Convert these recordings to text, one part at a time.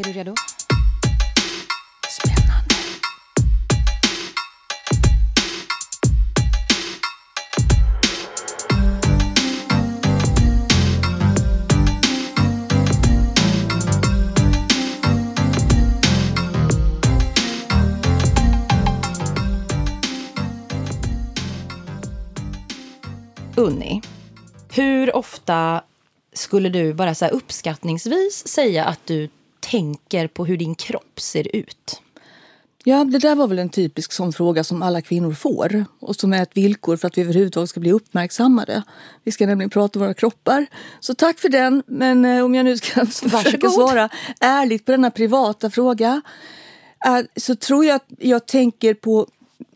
Är du redo? Spännande. Unni, hur ofta skulle du bara så här uppskattningsvis säga att du tänker på hur din kropp ser ut? Ja, det där var väl en typisk sån fråga som alla kvinnor får och som är ett villkor för att vi överhuvudtaget ska bli uppmärksammade. Vi ska nämligen prata om våra kroppar. Så tack för den. Men eh, om jag nu ska försöka svara ärligt på denna privata fråga eh, så tror jag att jag tänker på...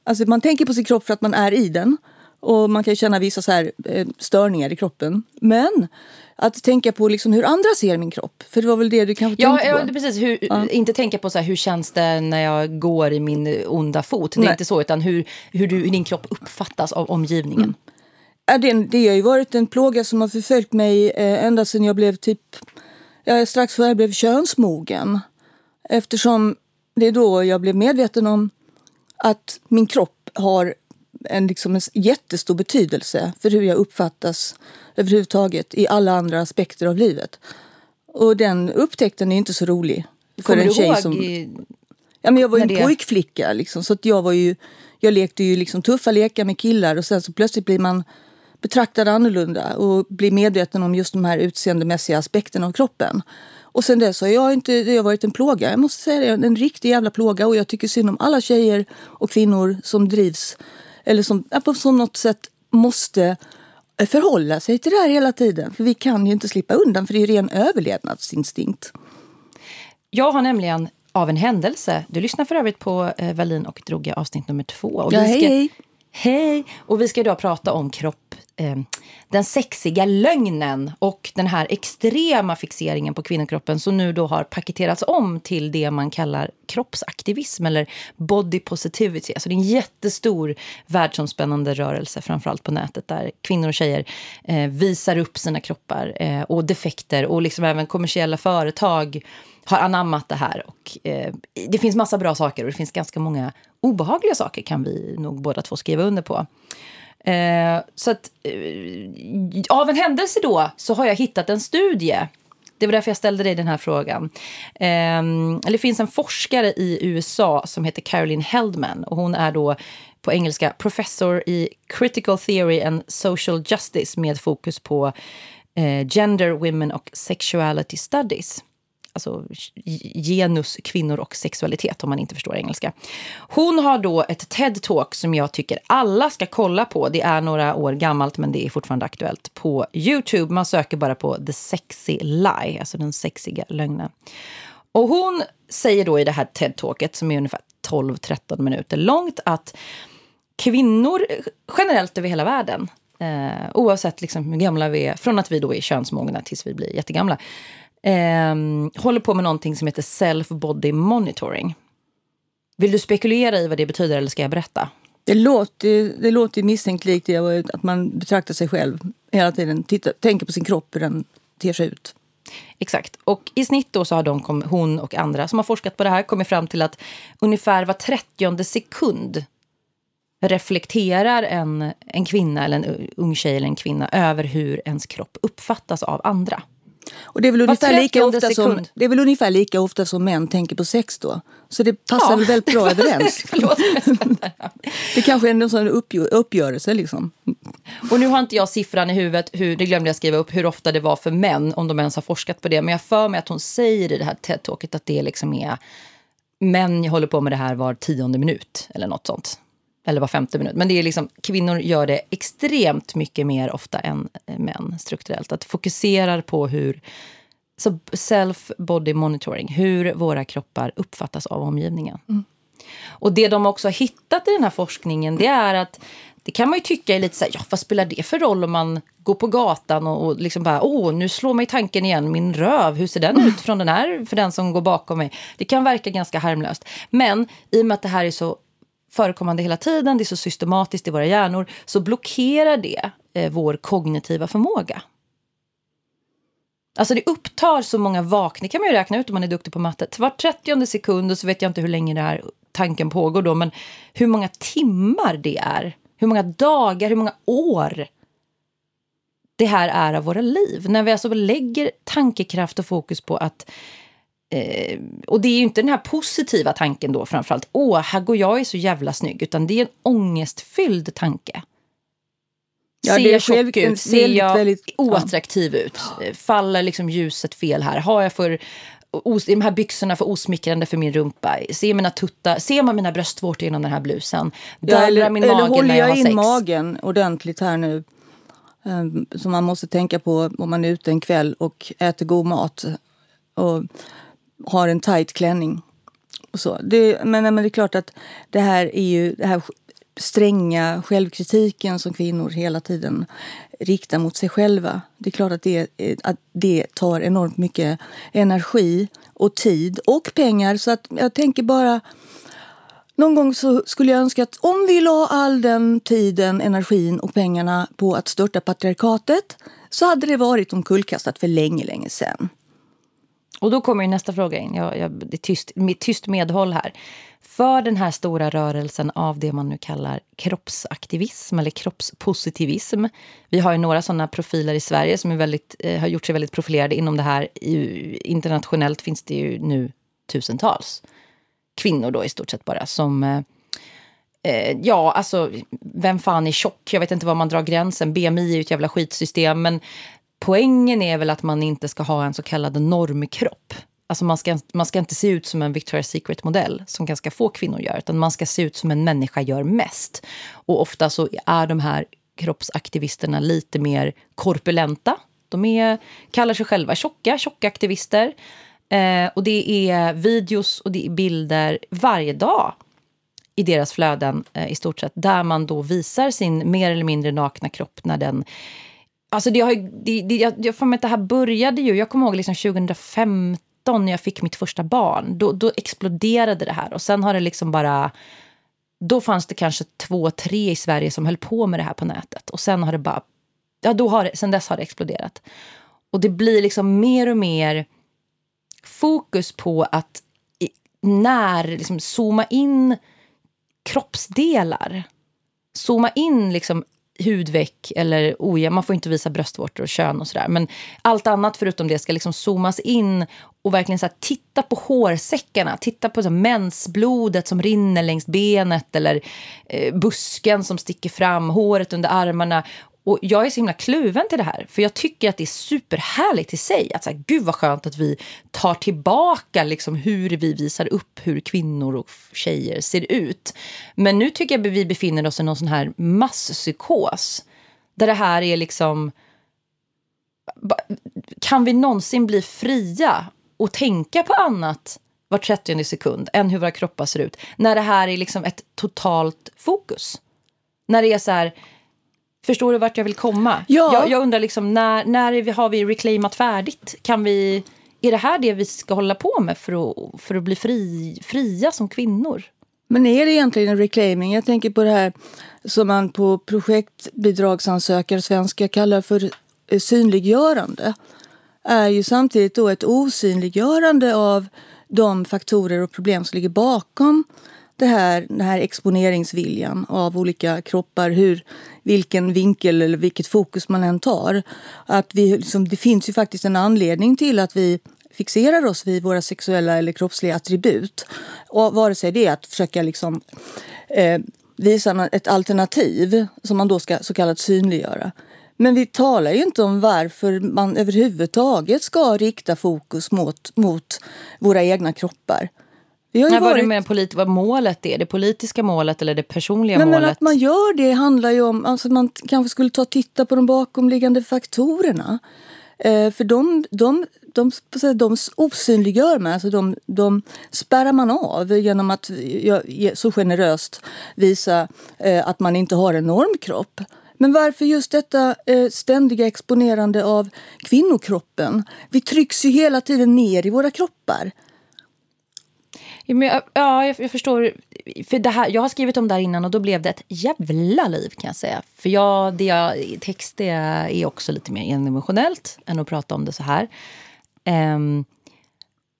Alltså man tänker på sin kropp för att man är i den. Och man kan känna vissa så här, eh, störningar i kroppen. Men att tänka på liksom hur andra ser min kropp. För det var väl det du kanske ja, tänkte på? Ja, precis. Hur, ja. Inte tänka på så här, hur känns det när jag går i min onda fot. Det är Nej. inte så, utan hur, hur, du, hur din kropp uppfattas av omgivningen. Mm. Det, det har ju varit en plåga som har förföljt mig eh, ända sedan jag blev typ... Ja, strax före jag blev könsmogen. Eftersom det är då jag blev medveten om att min kropp har en, liksom en jättestor betydelse för hur jag uppfattas överhuvudtaget i alla andra aspekter av livet. Och den upptäckten är inte så rolig. För Kommer en tjej du ihåg? Som, ja, men jag var ju en det... pojkflicka liksom, så att jag var ju... Jag lekte ju liksom tuffa lekar med killar och sen så plötsligt blir man betraktad annorlunda och blir medveten om just de här utseendemässiga aspekterna av kroppen. Och sen dess har jag inte, det har varit en plåga. Jag måste säga det, en riktig jävla plåga. Och jag tycker synd om alla tjejer och kvinnor som drivs eller som på något sätt måste förhålla sig till det här hela tiden. För vi kan ju inte slippa undan, för det är ju ren överlevnadsinstinkt. Jag har nämligen av en händelse, du lyssnar för övrigt på eh, Wallin och Droge avsnitt nummer två. Och ja, hej, hej. Hej! Och vi ska idag prata om kropp, eh, den sexiga lögnen och den här extrema fixeringen på kvinnokroppen som nu då har paketerats om till det man kallar kroppsaktivism eller body positivity. Alltså det är en jättestor världsomspännande rörelse, framförallt på nätet, där kvinnor och tjejer eh, visar upp sina kroppar eh, och defekter och liksom även kommersiella företag har anammat det här. Och, eh, det finns massa bra saker och det finns ganska många obehagliga saker kan vi nog båda två skriva under på. Eh, så att, eh, av en händelse då så har jag hittat en studie det var därför jag ställde dig den här frågan. Eh, det finns en forskare i USA som heter Caroline Heldman. Och hon är då på engelska professor i critical theory and social justice med fokus på eh, gender, women och sexuality studies alltså genus, kvinnor och sexualitet om man inte förstår engelska. Hon har då ett TED-talk som jag tycker alla ska kolla på. Det är några år gammalt men det är fortfarande aktuellt på Youtube. Man söker bara på the sexy lie, alltså den sexiga lögnen. Och hon säger då i det här TED-talket som är ungefär 12-13 minuter långt att kvinnor generellt över hela världen eh, oavsett liksom hur gamla vi är, från att vi då är könsmogna tills vi blir jättegamla, eh, håller på med någonting som heter self-body monitoring. Vill du spekulera i vad det betyder eller ska jag berätta? Det låter, det låter misstänkt likt att man betraktar sig själv hela tiden, tittar, tänker på sin kropp, hur den ter sig ut. Exakt. Och i snitt då så har de, hon och andra som har forskat på det här kommit fram till att ungefär var trettionde sekund reflekterar en, en kvinna eller en ung tjej eller en kvinna över hur ens kropp uppfattas av andra. Och det är, väl ungefär lika ofta som, det är väl ungefär lika ofta som män tänker på sex då? Så det passar ja. väl väldigt bra överens. det kanske är en sån uppgörelse liksom. Och nu har inte jag siffran i huvudet, hur, det glömde jag skriva upp, hur ofta det var för män, om de ens har forskat på det. Men jag för mig att hon säger i det här TED-talket att det liksom är män håller på med det här var tionde minut eller något sånt eller var femte minut. Men det är liksom, kvinnor gör det extremt mycket mer ofta än män strukturellt. Att fokusera på hur så self body monitoring, hur våra kroppar uppfattas av omgivningen. Mm. Och det de också har hittat i den här forskningen det är att det kan man ju tycka är lite så här, ja vad spelar det för roll om man går på gatan och, och liksom bara, åh nu slår mig tanken igen, min röv, hur ser den ut från den här, för den som går bakom mig? Det kan verka ganska harmlöst. Men i och med att det här är så förekommande hela tiden, det är så systematiskt i våra hjärnor, så blockerar det eh, vår kognitiva förmåga. Alltså det upptar så många vakningar, kan man ju räkna ut om man är duktig på matte. Var 30 sekund, och så vet jag inte hur länge det här tanken pågår då, men hur många timmar det är. Hur många dagar, hur många år det här är av våra liv. När vi alltså lägger tankekraft och fokus på att eh, och det är ju inte den här positiva tanken då framförallt. Åh, här går jag är så jävla snygg. Utan det är en ångestfylld tanke. Ja, ser jag tjock ut? Ser jag väldigt, oattraktiv ja. ut? Faller liksom ljuset fel här? Har jag för os, de här byxorna för osmickrande för min rumpa? Ser, mina tuttar, ser man mina bröstvårtor genom den här blusen? Ja, eller, min eller håller jag, jag in sex? magen ordentligt här nu? Um, som man måste tänka på om man är ute en kväll och äter god mat och har en tight klänning. Och så. Det, men, men det är klart att det här är ju det här stränga självkritiken som kvinnor hela tiden riktar mot sig själva. Det är klart att det, att det tar enormt mycket energi och tid och pengar. Så att jag tänker bara... Någon gång så skulle jag önska att om vi la all den tiden, energin och pengarna på att störta patriarkatet så hade det varit omkullkastat för länge, länge sedan. Och då kommer nästa fråga in. Jag, jag, det är tyst, tyst medhåll här för den här stora rörelsen av det man nu kallar kroppsaktivism eller kroppspositivism. Vi har ju några sådana profiler i Sverige som är väldigt, eh, har gjort sig väldigt profilerade inom det här. internationellt finns det ju nu tusentals kvinnor då i stort sett bara som eh, eh ja, alltså, vem fan är tjock? Jag vet inte var man drar gränsen. BMI är ju ett jävla skitsystem. Men poängen är väl att man inte ska ha en så kallad normkropp. Alltså man, ska, man ska inte se ut som en Victoria's Secret-modell som ganska få kvinnor gör, utan man ska se ut som en människa gör mest. Och ofta så är de här kroppsaktivisterna lite mer korpulenta. De är, kallar sig själva tjocka, tjocka aktivister. Eh, och det är videos och det är bilder varje dag i deras flöden eh, i stort sett, där man då visar sin mer eller mindre nakna kropp när den Alltså det har, det, det, jag, jag får mig att det här började ju, jag kommer ihåg liksom 2015 när jag fick mitt första barn, då, då exploderade det här. Och sen har det liksom bara... Då fanns det kanske två, tre i Sverige som höll på med det här på nätet. Och sen har det bara... Ja, då har det, sen dess har det exploderat. Och det blir liksom mer och mer fokus på att i, när liksom zooma in kroppsdelar. Zooma in liksom hudveck eller ojämn. Man får inte visa bröstvårtor och kön och sådär. Men allt annat förutom det ska liksom zoomas in och verkligen så här, titta på hårsäckarna. Titta på så här, mensblodet som rinner längs benet eller eh, busken som sticker fram, håret under armarna. Och jag är så himla kluven till det här, för jag tycker att det är superhärligt i sig. Att så här, gud vad skönt att vi tar tillbaka liksom hur vi visar upp hur kvinnor och tjejer ser ut. Men nu tycker jag att vi befinner oss i någon sån här masspsykos. Där det här är liksom... Kan vi någonsin bli fria och tänka på annat var 30 sekund än hur våra kroppar ser ut? När det här är liksom ett totalt fokus. När det är så här Förstår du vart jag vill komma? Ja. Jag, jag undrar liksom, när, när har vi reclaimat färdigt? Kan vi, är det här det vi ska hålla på med för att, för att bli fri, fria som kvinnor? Men är det egentligen en reclaiming? Jag tänker på det här som man på projektbidragsansökare svenska kallar för eh, synliggörande. är ju samtidigt då ett osynliggörande av de faktorer och problem som ligger bakom det här, den här exponeringsviljan av olika kroppar, hur, vilken vinkel eller vilket fokus man än tar. Att vi, liksom, det finns ju faktiskt en anledning till att vi fixerar oss vid våra sexuella eller kroppsliga attribut. Och vare sig det är att försöka liksom, eh, visa ett alternativ som man då ska så kallat synliggöra. Men vi talar ju inte om varför man överhuvudtaget ska rikta fokus mot, mot våra egna kroppar. Vi har ju varit... Vad, polit... vad målet är? Det politiska målet eller det personliga men, målet? Men att man gör det handlar ju om... Alltså man kanske skulle ta titta på de bakomliggande faktorerna. Eh, för de, de, de, de, de osynliggör man, alltså de, de spärrar man av genom att så generöst visa eh, att man inte har en normkropp. Men varför just detta eh, ständiga exponerande av kvinnokroppen? Vi trycks ju hela tiden ner i våra kroppar. Ja, jag, jag, förstår. För det här, jag har skrivit om det här innan och då blev det ett jävla liv kan jag säga. För jag, det jag, text det är också lite mer emotionellt än att prata om det så här. Um,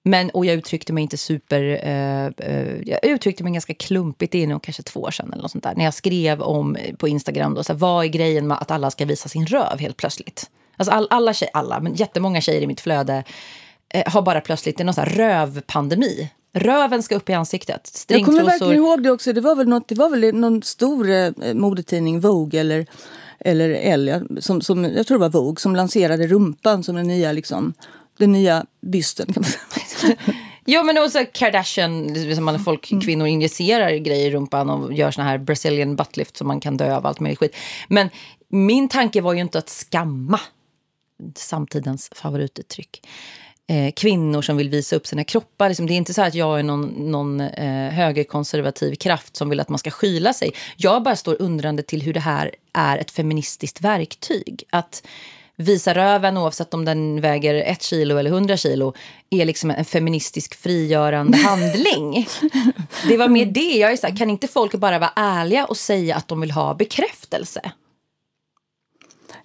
men, och jag uttryckte mig inte super... Uh, uh, jag uttryckte mig ganska klumpigt, det är nog kanske två år sedan eller något sånt där. När jag skrev om eh, på Instagram då, så här, vad är grejen med att alla ska visa sin röv helt plötsligt? Alltså all, alla tjejer, alla, men jättemånga tjejer i mitt flöde eh, har bara plötsligt, det är någon sån här rövpandemi. Röven ska upp i ansiktet. Jag kommer verkligen ihåg det också. Det var väl, något, det var väl någon stor eh, modetidning, Vogue eller, eller Elle, som, som, jag tror det var Vogue, som lanserade rumpan som den nya, liksom, den nya bysten. Kan man säga. Jo men också Kardashian, liksom folk, mm. kvinnor injicerar grejer i rumpan och gör såna här Brazilian buttlift som man kan dö av allt möjligt skit. Men min tanke var ju inte att skamma samtidens favorituttryck eh, kvinnor som vill visa upp sina kroppar. Liksom, det är inte så att jag är någon, någon eh, högerkonservativ kraft som vill att man ska skyla sig. Jag bara står undrande till hur det här är ett feministiskt verktyg. Att visa röven, oavsett om den väger ett kilo eller hundra kilo, är liksom en feministisk frigörande handling. Det var mer det. Jag är så här, kan inte folk bara vara ärliga och säga att de vill ha bekräftelse?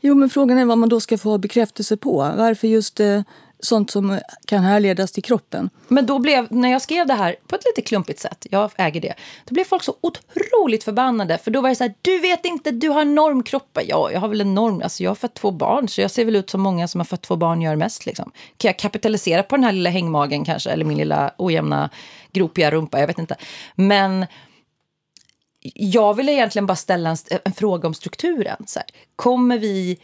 Jo, men frågan är vad man då ska få bekräftelse på. Varför just eh, sånt som kan härledas till kroppen. Men då blev, när jag skrev det här på ett lite klumpigt sätt, jag äger det, då blev folk så otroligt förbannade. För då var det så här, du vet inte, du har normkropp. Ja, jag har väl en norm, alltså jag har fött två barn, så jag ser väl ut som många som har fött två barn gör mest. Liksom. Kan jag kapitalisera på den här lilla hängmagen kanske, eller min lilla ojämna gropiga rumpa, jag vet inte. Men jag ville egentligen bara ställa en, en fråga om strukturen. Så här, kommer vi,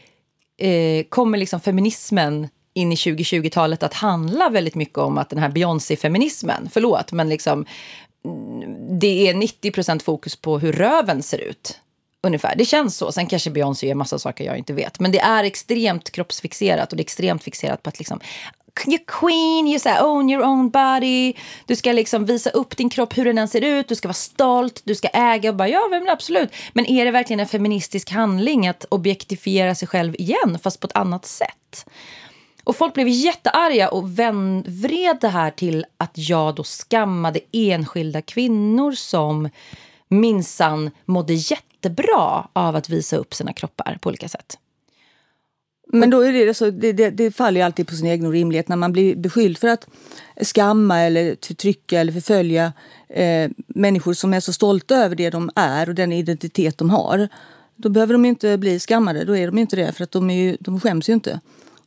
eh, kommer liksom feminismen in i 2020-talet att handla väldigt mycket om att den här Beyoncé-feminismen, förlåt, men liksom mm, det är 90% fokus på hur röven ser ut. Ungefär. Det känns så. Sen kanske Beyoncé gör massa saker jag inte vet. Men det är extremt kroppsfixerat och det är extremt fixerat på att liksom you're queen, you say, own your own body. Du ska liksom visa upp din kropp, hur den än ser ut. Du ska vara stolt, du ska äga och bara ja, men absolut. Men är det verkligen en feministisk handling att objektifiera sig själv igen, fast på ett annat sätt? Och folk blev jättearga och vän, vred det här till att jag då skammade enskilda kvinnor som minsann mådde jättebra av att visa upp sina kroppar på olika sätt. Men då är det, alltså, det, det, det faller ju alltid på sin egen orimlighet när man blir beskylld för att skamma eller förtrycka eller förfölja eh, människor som är så stolta över det de är och den identitet de har. Då behöver de inte bli skammade, då är de inte det för att de, är ju, de skäms ju inte.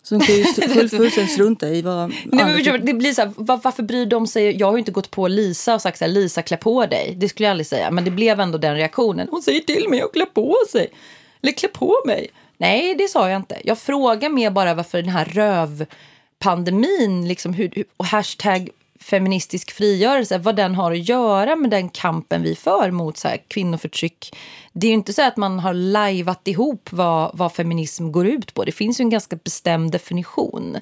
Så de kan ju fullständigt strunta i vad... Nej, men, det blir så här, var, varför bryr de sig? Jag har ju inte gått på Lisa och sagt så här, Lisa klä på dig. Det skulle jag aldrig säga. Men det blev ändå den reaktionen. Hon säger till mig att klä på sig. Eller klä på mig. Nej, det sa jag inte. Jag frågar mer bara varför den här rövpandemin, liksom hur, och hashtag feministisk frigörelse, vad den har att göra med den kampen vi för mot så här kvinnoförtryck. Det är ju inte så att man har lajvat ihop vad, vad feminism går ut på. Det finns ju en ganska bestämd definition.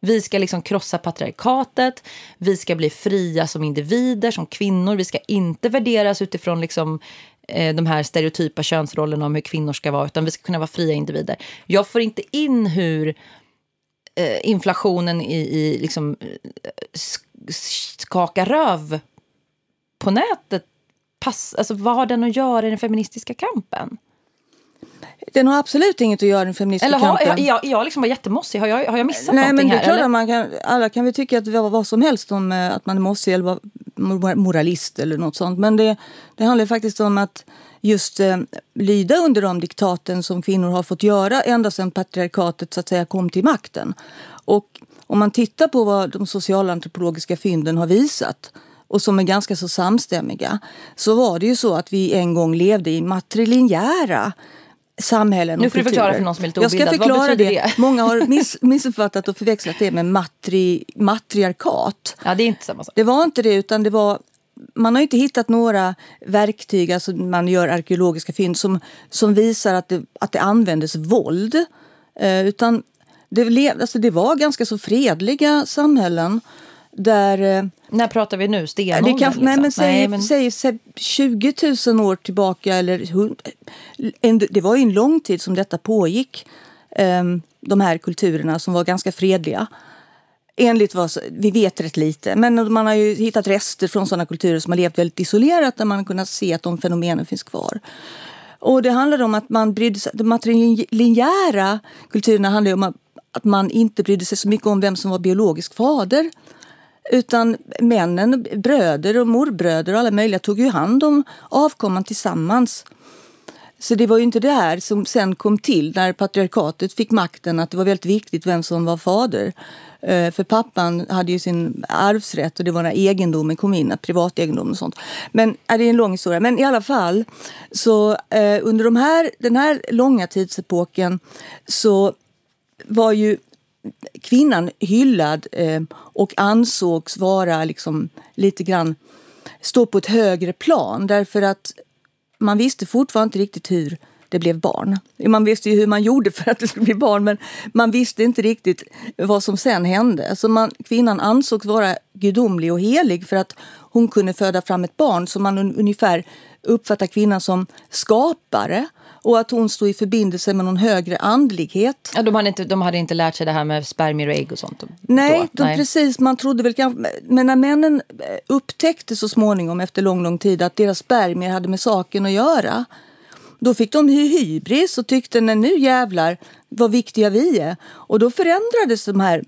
Vi ska liksom krossa patriarkatet, vi ska bli fria som individer, som kvinnor. Vi ska inte värderas utifrån liksom, eh, de här stereotypa könsrollerna om hur kvinnor ska vara, utan vi ska kunna vara fria individer. Jag får inte in hur eh, inflationen i, i liksom, eh, skaka röv på nätet, pass, alltså, vad har den att göra i den feministiska kampen? Den har absolut inget att göra i den feministiska Eller har, kampen. Jag, jag liksom var jättemossig. Har jag, har jag missat Nej, någonting men det här? Eller? Man kan, alla kan väl tycka att vad, vad som helst om eh, att man är mossig eller moralist eller något sånt. Men det, det handlar faktiskt om att just eh, lyda under de diktaten som kvinnor har fått göra ända sedan patriarkatet så att säga kom till makten. Och om man tittar på vad de socialantropologiska fynden har visat och som är ganska så samstämmiga så var det ju så att vi en gång levde i matrilinjära samhällen och Nu får du förklara för någon som är lite obildad. Jag ska förklara det. det. Många har miss, missuppfattat och förväxlat det med matri, matriarkat. Ja, det är inte samma sak. Det var inte det, utan det var man har inte hittat några verktyg, alltså man gör arkeologiska fynd som, som visar att det, att det användes våld. Eh, utan det, alltså det var ganska så fredliga samhällen där... Eh, När pratar vi nu? Stenåldern? Liksom? nej, men säg, men... Säg, säg 20 000 år tillbaka. Eller, en, det var ju en lång tid som detta pågick. Um, de här kulturerna som var ganska fredliga. Enligt vad vi vet rätt lite, men man har ju hittat rester från sådana kulturer som har levt väldigt isolerat där man har kunnat se att de fenomenen finns kvar. Och det handlar om att man brydde sig, de matrilinjära kulturerna handlar om att att man inte brydde sig så mycket om vem som var biologisk fader. Utan männen, bröder och morbröder och alla möjliga tog ju hand om avkomman tillsammans. Så det var ju inte det här som sen kom till när patriarkatet fick makten att det var väldigt viktigt vem som var fader. Eh, för pappan hade ju sin arvsrätt och det var när egendomen kom in, privategendom och sånt. Men det är en lång historia. Men i alla fall, så eh, under de här, den här långa tidsepoken så var ju kvinnan hyllad eh, och ansågs vara liksom lite grann stå på ett högre plan därför att man visste fortfarande inte riktigt hur det blev barn. Man visste ju hur man gjorde för att det skulle bli barn men man visste inte riktigt vad som sen hände. Så man, kvinnan ansågs vara gudomlig och helig för att hon kunde föda fram ett barn som man ungefär uppfattar kvinnan som skapare och att hon stod i förbindelse med någon högre andlighet. Ja, de, hade inte, de hade inte lärt sig det här med spermier och ägg och sånt? Nej, de, Nej. precis. Man trodde väl kanske... Men när männen upptäckte så småningom efter lång, lång tid att deras spermier hade med saken att göra då fick de hybris och tyckte nej nu jävlar vad viktiga vi är. Och då förändrades de här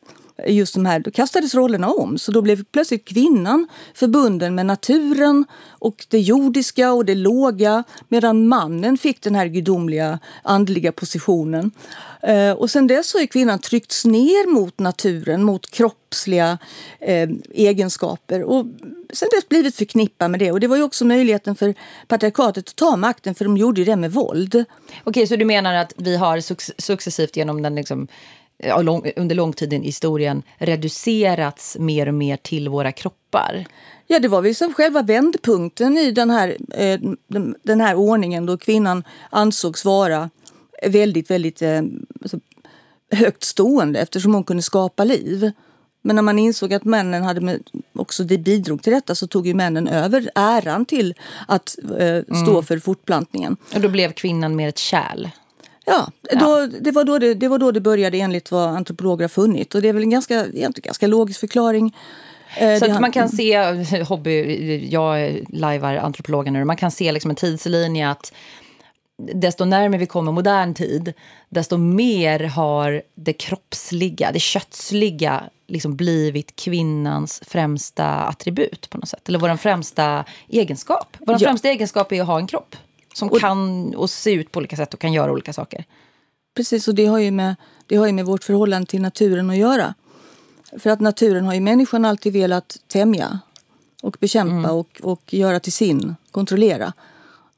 just de här, då kastades rollerna om. Så då blev plötsligt kvinnan förbunden med naturen och det jordiska och det låga medan mannen fick den här gudomliga andliga positionen. Eh, och sen dess har kvinnan tryckts ner mot naturen, mot kroppsliga eh, egenskaper och sen dess blivit förknippad med det. Och det var ju också möjligheten för patriarkatet att ta makten för de gjorde det med våld. Okej, så du menar att vi har successivt genom den liksom under lång tid i historien reducerats mer och mer till våra kroppar. Ja, det var väl som själva vändpunkten i den här, eh, den här ordningen då kvinnan ansågs vara väldigt, väldigt eh, alltså, högt stående eftersom hon kunde skapa liv. Men när man insåg att männen hade med, också det bidrog till detta så tog ju männen över äran till att eh, stå mm. för fortplantningen. Och då blev kvinnan mer ett kärl? Ja, då, det, var då det, det var då det började enligt vad antropologer har funnit. Och det är väl en ganska, ganska logisk förklaring. Eh, så att man kan se, hobby, jag lajvar antropologer nu, man kan se liksom en tidslinje att desto närmare vi kommer modern tid, desto mer har det kroppsliga, det kötsliga liksom blivit kvinnans främsta attribut på något sätt. Eller vår främsta egenskap. Vår ja. främsta egenskap är att ha en kropp. Som och, kan och se ut på olika sätt och kan göra olika saker. Precis, och det har, ju med, det har ju med vårt förhållande till naturen att göra. För att naturen har ju människan alltid velat tämja och bekämpa mm. och, och göra till sin, kontrollera.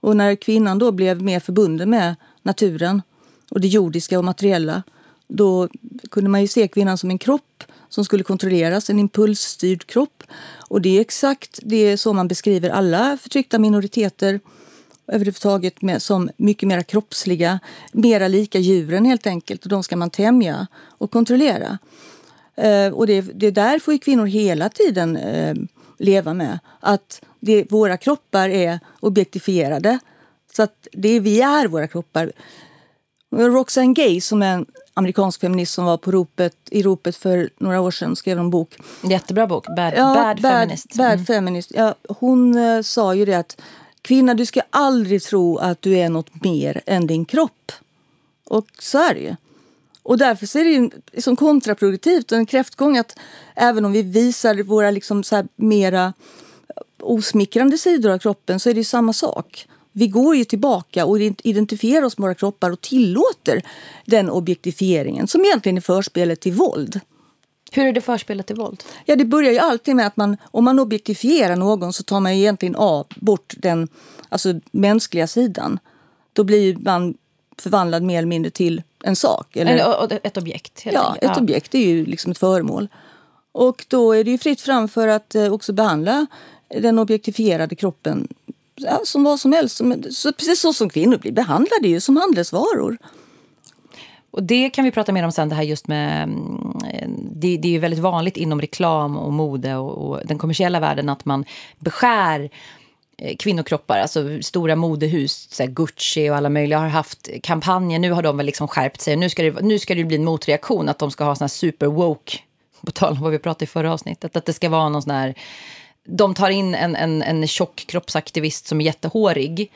Och när kvinnan då blev mer förbunden med naturen och det jordiska och materiella då kunde man ju se kvinnan som en kropp som skulle kontrolleras, en impulsstyrd kropp. Och det är exakt det så man beskriver alla förtryckta minoriteter överhuvudtaget med, som mycket mer kroppsliga, mera lika djuren helt enkelt. Och de ska man tämja och kontrollera. Eh, och det, det där får ju kvinnor hela tiden eh, leva med. Att det, våra kroppar är objektifierade. Så att det vi är våra kroppar. Roxane Gay som är en amerikansk feminist som var på ropet, i ropet för några år sedan skrev en bok. Jättebra bok, Bad, ja, bad, bad Feminist. Bad mm. feminist. Ja, hon uh, sa ju det att Kvinna, du ska aldrig tro att du är något mer än din kropp. Och så är det ju. Och därför är det ju liksom kontraproduktivt och en kräftgång att även om vi visar våra liksom så mera osmickrande sidor av kroppen så är det samma sak. Vi går ju tillbaka och identifierar oss med våra kroppar och tillåter den objektifieringen som egentligen är förspelet till våld. Hur är det förspelet till våld? Ja, det börjar ju alltid med att man, om man objektifierar någon så tar man egentligen av, bort den alltså, mänskliga sidan. Då blir man förvandlad mer eller mindre till en sak. Eller, ett objekt. ja, enkelt. ett ja. objekt är ju liksom ett föremål. Och då är det ju fritt fram för att eh, också behandla den objektifierade kroppen som vad som helst. Så, precis så som kvinnor blir behandlade ju som handelsvaror. Och det kan vi prata mer om sen, det här just med... Mm, det, det är ju väldigt vanligt inom reklam och mode och, och den kommersiella världen att man beskär eh, kvinnokroppar, alltså stora modehus, så Gucci och alla möjliga har haft kampanjer. Nu har de väl liksom skärpt sig. Nu ska det, nu ska det bli en motreaktion att de ska ha såna super woke på tal om vad vi pratade i förra avsnittet, att det ska vara någon sån här... De tar in en, en, en tjock kroppsaktivist som är jättehårig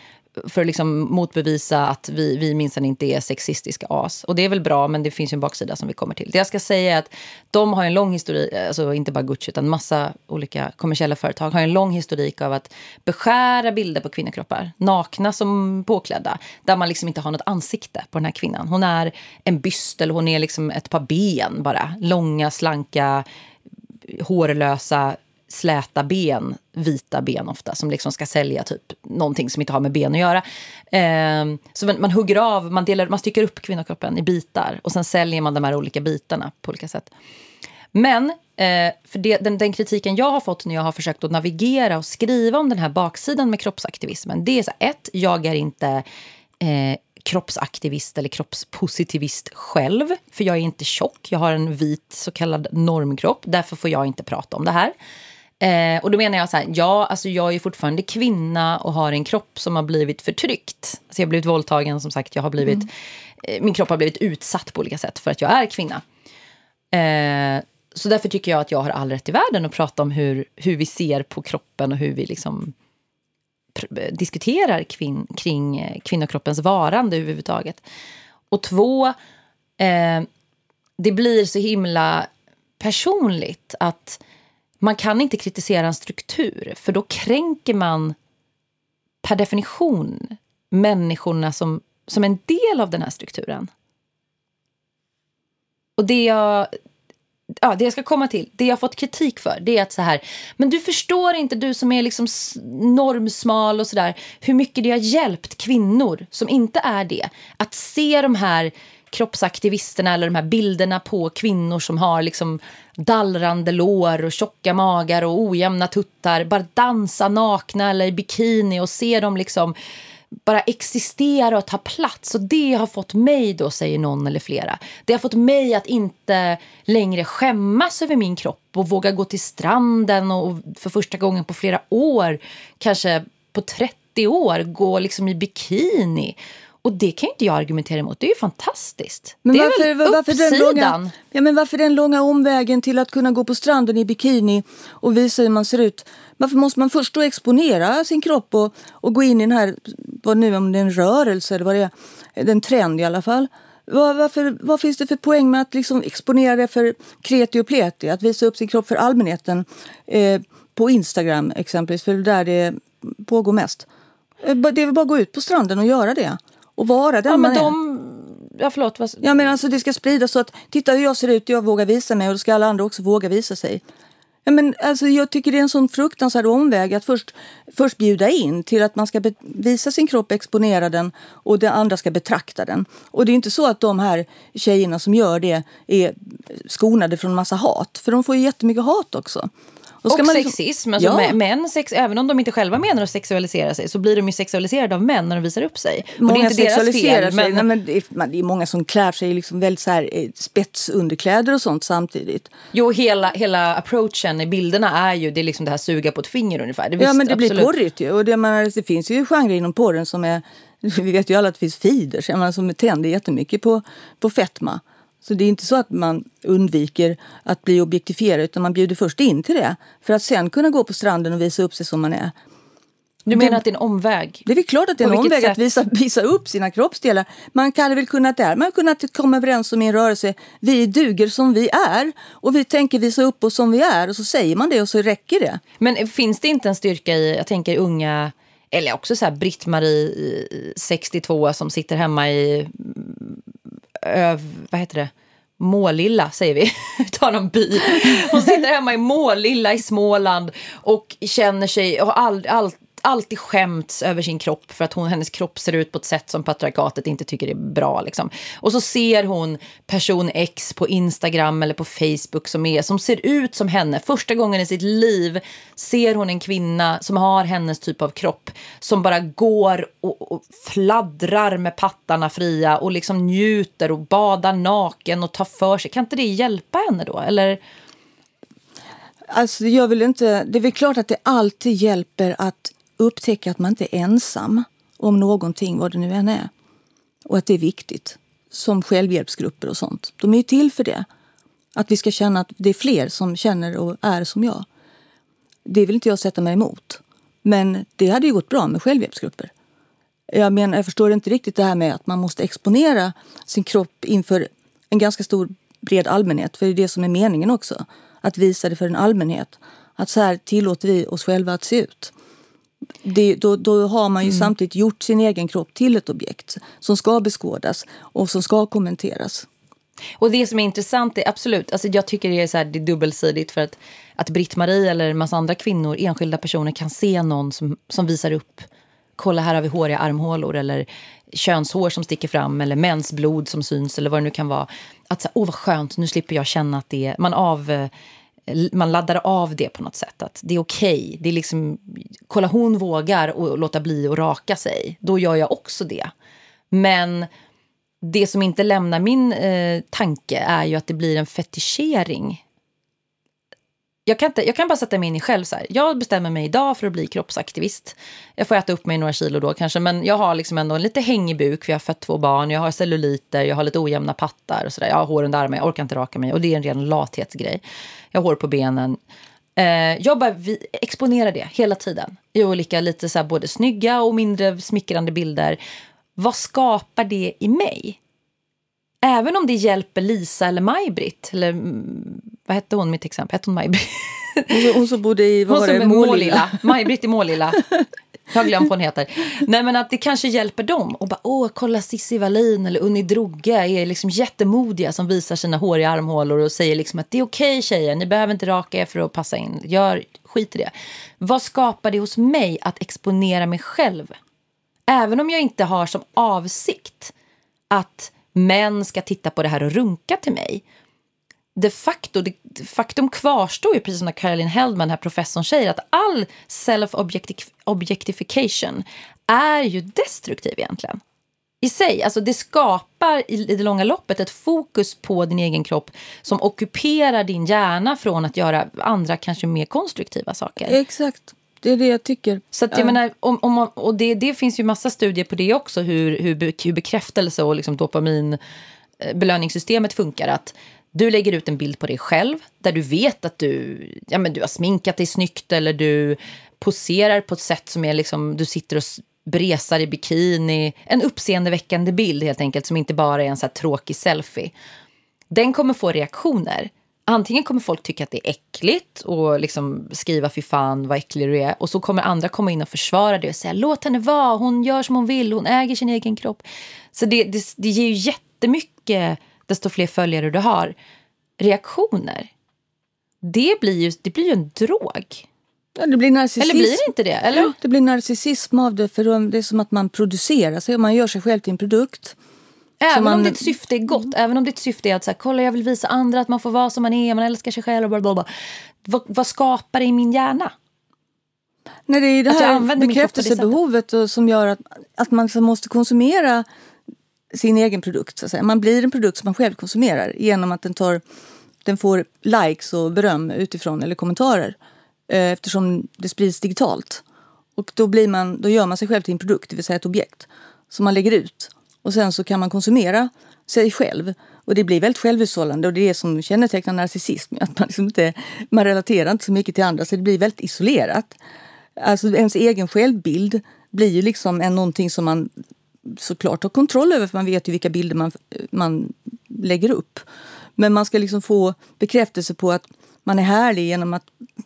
för att liksom motbevisa att vi, vi minsann inte är sexistiska as. Och det är väl bra, men det finns ju en baksida som vi kommer till. Det jag ska säga är att de har en lång historik, alltså inte bara Gucci utan massa olika kommersiella företag har en lång historik av att beskära bilder på kvinnokroppar, nakna som påklädda, där man liksom inte har något ansikte på den här kvinnan. Hon är en byst eller hon är liksom ett par ben bara, långa, slanka, hårlösa släta ben, vita ben ofta, som liksom ska sälja typ någonting som inte har med ben att göra. Eh, så man, man, hugger av, man, delar, man styckar upp kvinnokroppen i bitar och sen säljer man de här olika bitarna på olika sätt. Men eh, för det, den, den, kritiken jag har fått när jag har försökt att navigera och skriva om den här baksidan med kroppsaktivismen, det är så ett, jag är inte eh, kroppsaktivist eller kroppspositivist själv. För jag är inte tjock, jag har en vit så kallad normkropp. Därför får jag inte prata om det här. Eh, och då menar jag så här, ja, alltså jag är fortfarande kvinna och har en kropp som har blivit förtryckt. Alltså jag har blivit våldtagen, som sagt, jag har blivit, mm. eh, min kropp har blivit utsatt på olika sätt för att jag är kvinna. Eh, så därför tycker jag att jag har all rätt i världen att prata om hur, hur vi ser på kroppen och hur vi liksom diskuterar kvin kring eh, kvinnokroppens varande överhuvudtaget. Och två, eh, det blir så himla personligt att man kan inte kritisera en struktur för då kränker man per definition människorna som, som en del av den här strukturen. Och det jag, ja, det jag ska komma till, det jag har fått kritik för, det är att så här, men du förstår inte, du som är liksom normsmal och sådär, hur mycket det har hjälpt kvinnor som inte är det, att se de här kroppsaktivisterna eller de här bilderna på kvinnor som har liksom dallrande lår och tjocka magar och ojämna tuttar. Bara dansa nakna eller i bikini och se dem liksom bara existera och ta plats. Och det har fått mig, då, säger någon eller flera, det har fått mig att inte längre skämmas över min kropp och våga gå till stranden och för första gången på flera år, kanske på 30 år, gå liksom i bikini och det kan inte jag argumentera emot. Det är ju fantastiskt. Men det varför, är väl varför den långa, ja, men varför den långa omvägen till att kunna gå på stranden i bikini och visa hur man ser ut? Varför måste man först då exponera sin kropp och, och gå in i den här, vad nu om det är en rörelse eller vad det är, en trend i alla fall. Var, varför, vad finns det för poäng med att liksom exponera det för kreti och pleti? Att visa upp sin kropp för allmänheten eh, på Instagram exempelvis, för det är där det pågår mest. Eh, det är väl bara att gå ut på stranden och göra det och vara den ja, man de... är. Ja, förlåt. Vad... Ja, men alltså, det ska spridas så att titta hur jag ser ut, jag vågar visa mig och då ska alla andra också våga visa sig. Ja, men alltså, jag tycker det är en sån fruktansvärd omväg att först, först bjuda in till att man ska visa sin kropp, exponera den och det andra ska betrakta den. Och det är inte så att de här tjejerna som gör det är skonade från massa hat, för de får ju jättemycket hat också och liksom, sexism. Alltså ja. män, sex, även om de inte själva menar att sexualisera sig så blir de ju sexualiserade av män när de visar upp sig. Många och det är inte sexualiserar deras fel, sig. Men... Nej, men det, är, det är många som klär sig i liksom väldigt så här, eh, spetsunderkläder och sånt samtidigt. Jo, hela, hela approachen i bilderna är ju det, är liksom det här suga på ett finger ungefär. Det ja, men det absolut. blir porrigt ju. Och det, man, det finns ju genrer inom porren som är vi vet ju alla att det finns feeders som tänder jättemycket på, på fetma. Så det är inte så att man undviker att bli objektifierad utan man bjuder först in till det för att sen kunna gå på stranden och visa upp sig som man är. Du menar det, att det är en omväg? Det är väl klart att det är en omväg sätt? att visa, visa upp sina kroppsdelar. Man kan väl kunnat där, man kunnat komma överens om i en rörelse, vi duger som vi är och vi tänker visa upp oss som vi är och så säger man det och så räcker det. Men finns det inte en styrka i, jag tänker unga eller också så här Britt-Marie 62 som sitter hemma i öv, vad heter det? Målilla, säger vi. Ta någon by. Hon sitter hemma i Målilla i Småland och känner sig, har all, all, alltid skämts över sin kropp för att hon, hennes kropp ser ut på ett sätt som patriarkatet inte tycker är bra. Liksom. Och så ser hon person X på Instagram eller på Facebook som, är, som ser ut som henne. Första gången i sitt liv ser hon en kvinna som har hennes typ av kropp som bara går och, och fladdrar med pattarna fria och liksom njuter och badar naken och tar för sig. Kan inte det hjälpa henne då? Eller... Alltså, jag vill inte, det är väl klart att det alltid hjälper att upptäcka att man inte är ensam om någonting, vad det nu än är. Och att det är viktigt. Som självhjälpsgrupper och sånt. De är ju till för det. Att vi ska känna att det är fler som känner och är som jag. Det vill inte jag sätta mig emot. Men det hade ju gått bra med självhjälpsgrupper. Jag, menar, jag förstår inte riktigt det här med att man måste exponera sin kropp inför en ganska stor bred allmänhet. För det är det som är meningen också. Att visa det för en allmänhet. Att så här tillåter vi oss själva att se ut. Det, då, då har man ju mm. samtidigt gjort sin egen kropp till ett objekt som ska beskådas och som ska kommenteras. Och det som är intressant är absolut, alltså jag tycker det är, så här, det är dubbelsidigt för att, att Britt-Marie eller en massa andra kvinnor, enskilda personer kan se någon som, som visar upp kolla här har vi håriga armhålor eller könshår som sticker fram eller mensblod som syns eller vad det nu kan vara. Att så åh vad skönt, nu slipper jag känna att det är, man av eh, man laddar av det på något sätt. Att det är okej. Okay. Det är liksom, kolla hon vågar och låta bli att raka sig. Då gör jag också det. Men det som inte lämnar min eh, tanke är ju att det blir en fetischering jag kan, inte, jag kan bara sätta mig in i själv. Så här. Jag bestämmer mig idag för att bli kroppsaktivist. Jag får äta upp mig några kilo då kanske, men jag har liksom ändå en lite hängig buk för jag har fött två barn, jag har celluliter, jag har lite ojämna pattar och sådär. Jag har hår under armarna, jag orkar inte raka mig och det är en ren lathetsgrej. Jag har hår på benen. Eh, jag bara vi, exponerar det hela tiden i olika lite så här, både snygga och mindre smickrande bilder. Vad skapar det i mig? Även om det hjälper Lisa eller Maj-Britt, eller mm, vad hette hon mitt exempel? Hette hon Maj-Britt? Hon, hon som bodde i, vad hon var det, Målilla? Maj-Britt i Målilla. Jag har glömt vad hon heter. Nej, men att det kanske hjälper dem. Och bara, åh, kolla Cissi Wallin eller Unni Drogge är liksom jättemodiga som visar sina håriga armhålor och säger liksom att det är okej okay, tjejer, ni behöver inte raka er för att passa in. Gör, skit i det. Vad skapar det hos mig att exponera mig själv? Även om jag inte har som avsikt att män ska titta på det här och runka till mig. De facto, de, faktum kvarstår ju, precis som när Caroline Heldman, här professorn, säger att all self-objectification är ju destruktiv egentligen. I sig, alltså det skapar i det långa loppet ett fokus på din egen kropp som ockuperar din hjärna från att göra andra kanske mer konstruktiva saker. Exakt. Det är det jag tycker. Så att, jag ja. menar, om, om, och det, det finns ju massa studier på det också, hur, hur, hur bekräftelse och liksom dopamin eh, belöningssystemet funkar. Att du lägger ut en bild på dig själv där du vet att du, ja, men du har sminkat dig snyggt eller du poserar på ett sätt som är liksom, du sitter och bresar i bikini. En uppseendeväckande bild helt enkelt som inte bara är en så tråkig selfie. Den kommer få reaktioner antingen kommer folk tycka att det är äckligt och liksom skriva fy fan vad äcklig du är. Och så kommer andra komma in och försvara det och säga låt henne vara, hon gör som hon vill, hon äger sin egen kropp. Så det, det, det ger ju jättemycket, desto fler följare du har, reaktioner. Det blir ju, det blir ju en drog. Ja, det blir narcissism. Eller blir det inte det? Eller? Ja, det blir narcissism av det, för det är som att man producerar sig, man gör sig själv till en produkt. Även man... om ditt syfte är gott, även om ditt syfte är att så här, kolla jag vill visa andra att man får vara som man är, man älskar sig själv. Bla bla bla. Vad, vad skapar det i min hjärna? Nej, det är det här bekräftelsebehovet som gör att, att man måste konsumera sin egen produkt. Så att säga. Man blir en produkt som man själv konsumerar genom att den, tar, den får likes och beröm utifrån eller kommentarer eh, eftersom det sprids digitalt. Och då, blir man, då gör man sig själv till en produkt, det vill säga ett objekt som man lägger ut. Och sen så kan man konsumera sig själv. Och det blir väldigt självhushållande och det är det som kännetecknar narcissism. Att man, liksom inte, man relaterar inte så mycket till andra så det blir väldigt isolerat. Alltså ens egen självbild blir ju liksom en, någonting som man såklart har kontroll över för man vet ju vilka bilder man, man lägger upp. Men man ska liksom få bekräftelse på att man är härlig genom att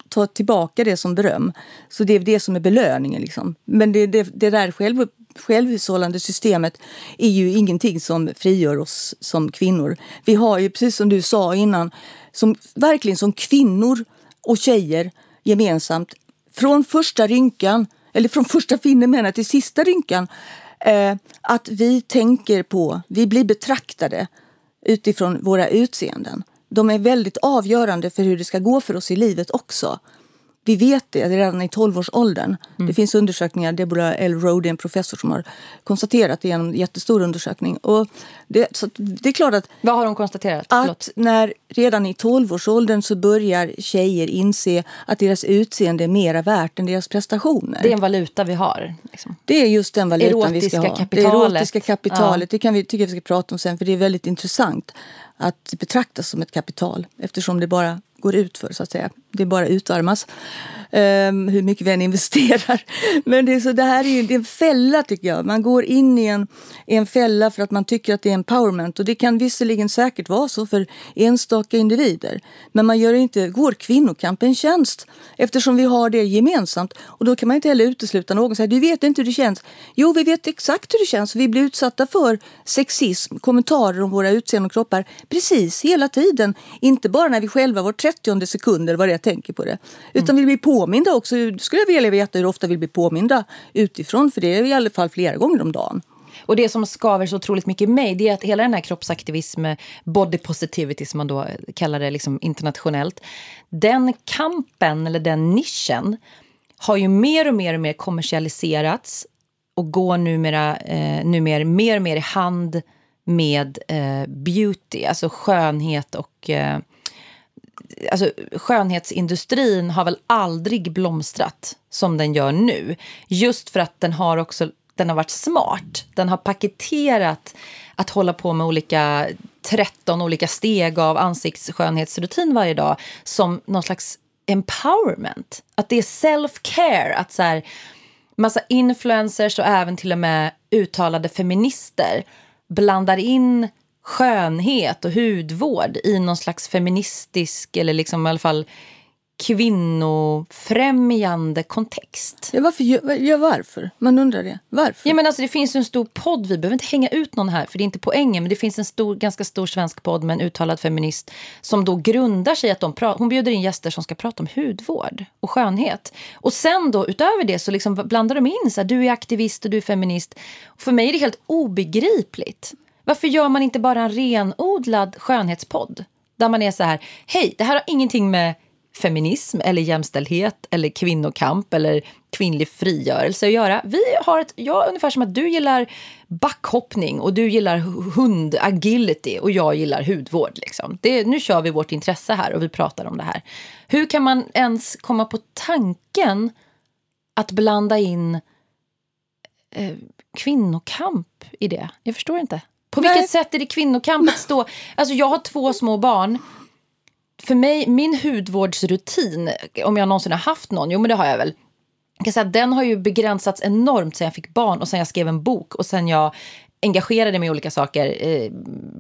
ta tillbaka det som beröm. Så det är det som är belöningen. Liksom. Men det, det, det där själv, självhushållande systemet är ju ingenting som frigör oss som kvinnor. Vi har ju, precis som du sa innan, som, verkligen som kvinnor och tjejer gemensamt, från första rynkan, eller från första finnen till sista rynkan, eh, att vi tänker på, vi blir betraktade utifrån våra utseenden. De är väldigt avgörande för hur det ska gå för oss i livet också vi vet det redan i 12-årsåldern. Mm. Det finns undersökningar, Deborah L. Rode, en professor som har konstaterat det genom en jättestor undersökning. Och det, så det är klart att... Vad har hon konstaterat? Att när redan i 12-årsåldern så börjar tjejer inse att deras utseende är mera värt än deras prestationer. Det är en valuta vi har. Liksom. Det är just den valutan erotiska vi ska ha. Kapitalet. Det erotiska kapitalet. Ja. Det kan vi, tycker jag vi ska prata om sen för det är väldigt intressant att betraktas som ett kapital eftersom det bara går ut för så att säga. Det bara utarmas. Um, hur mycket vi än investerar. Men det, är så, det här är ju det är en fälla tycker jag. Man går in i en, i en fälla för att man tycker att det är empowerment. Och det kan visserligen säkert vara så för enstaka individer. Men man gör inte vår kvinnokamp en tjänst eftersom vi har det gemensamt. Och då kan man inte heller utesluta någon säga du vet inte hur det känns. Jo, vi vet exakt hur det känns. Vi blir utsatta för sexism, kommentarer om våra utseenden och kroppar precis hela tiden. Inte bara när vi själva var 30 sekund eller vad det är jag tänker på det. Utan mm. vi blir påminda också. Skulle jag vilja veta hur ofta vi blir påminda utifrån. För det är i alla fall flera gånger om dagen. Och det som skaver så otroligt mycket i mig det är att hela den här kroppsaktivism, body positivity som man då kallar det liksom internationellt. Den kampen, eller den nischen, har ju mer och mer och mer kommersialiserats och går numera, eh, numera mer och mer i hand med eh, beauty, alltså skönhet och eh, alltså, skönhetsindustrin har väl aldrig blomstrat som den gör nu. Just för att den har också den har varit smart. Den har paketerat att hålla på med olika 13 olika steg av ansiktsskönhetsrutin varje dag som någon slags empowerment. Att det är self-care. Att så här, massa influencers och även till och med uttalade feminister blandar in skönhet och hudvård i någon slags feministisk eller liksom i alla fall kvinnofrämjande kontext. Ja, varför? Ja, varför? Man undrar det. Varför? Ja, men alltså, det finns en stor podd. Vi behöver inte hänga ut någon här, för det är inte poängen. Men det finns en stor, ganska stor svensk podd med en uttalad feminist som då grundar sig att de hon bjuder in gäster som ska prata om hudvård och skönhet. Och sen då utöver det så liksom blandar de in så här, du är aktivist och du är feminist. Och för mig är det helt obegripligt varför gör man inte bara en renodlad skönhetspodd? Där man är så här, hej, det här har ingenting med feminism eller jämställdhet eller kvinnokamp eller kvinnlig frigörelse att göra. Vi har ett, ja, ungefär som att du gillar backhoppning och du gillar hundagility och jag gillar hudvård. Liksom. Det, nu kör vi vårt intresse här och vi pratar om det här. Hur kan man ens komma på tanken att blanda in eh, kvinnokamp i det? Jag förstår inte. På Nej. vilket sätt är det kvinnokamp att stå... Alltså jag har två små barn. För mig, min hudvårdsrutin, om jag någonsin har haft någon, jo men det har jag väl. Jag kan säga den har ju begränsats enormt sen jag fick barn och sen jag skrev en bok och sen jag engagerade mig i olika saker, eh,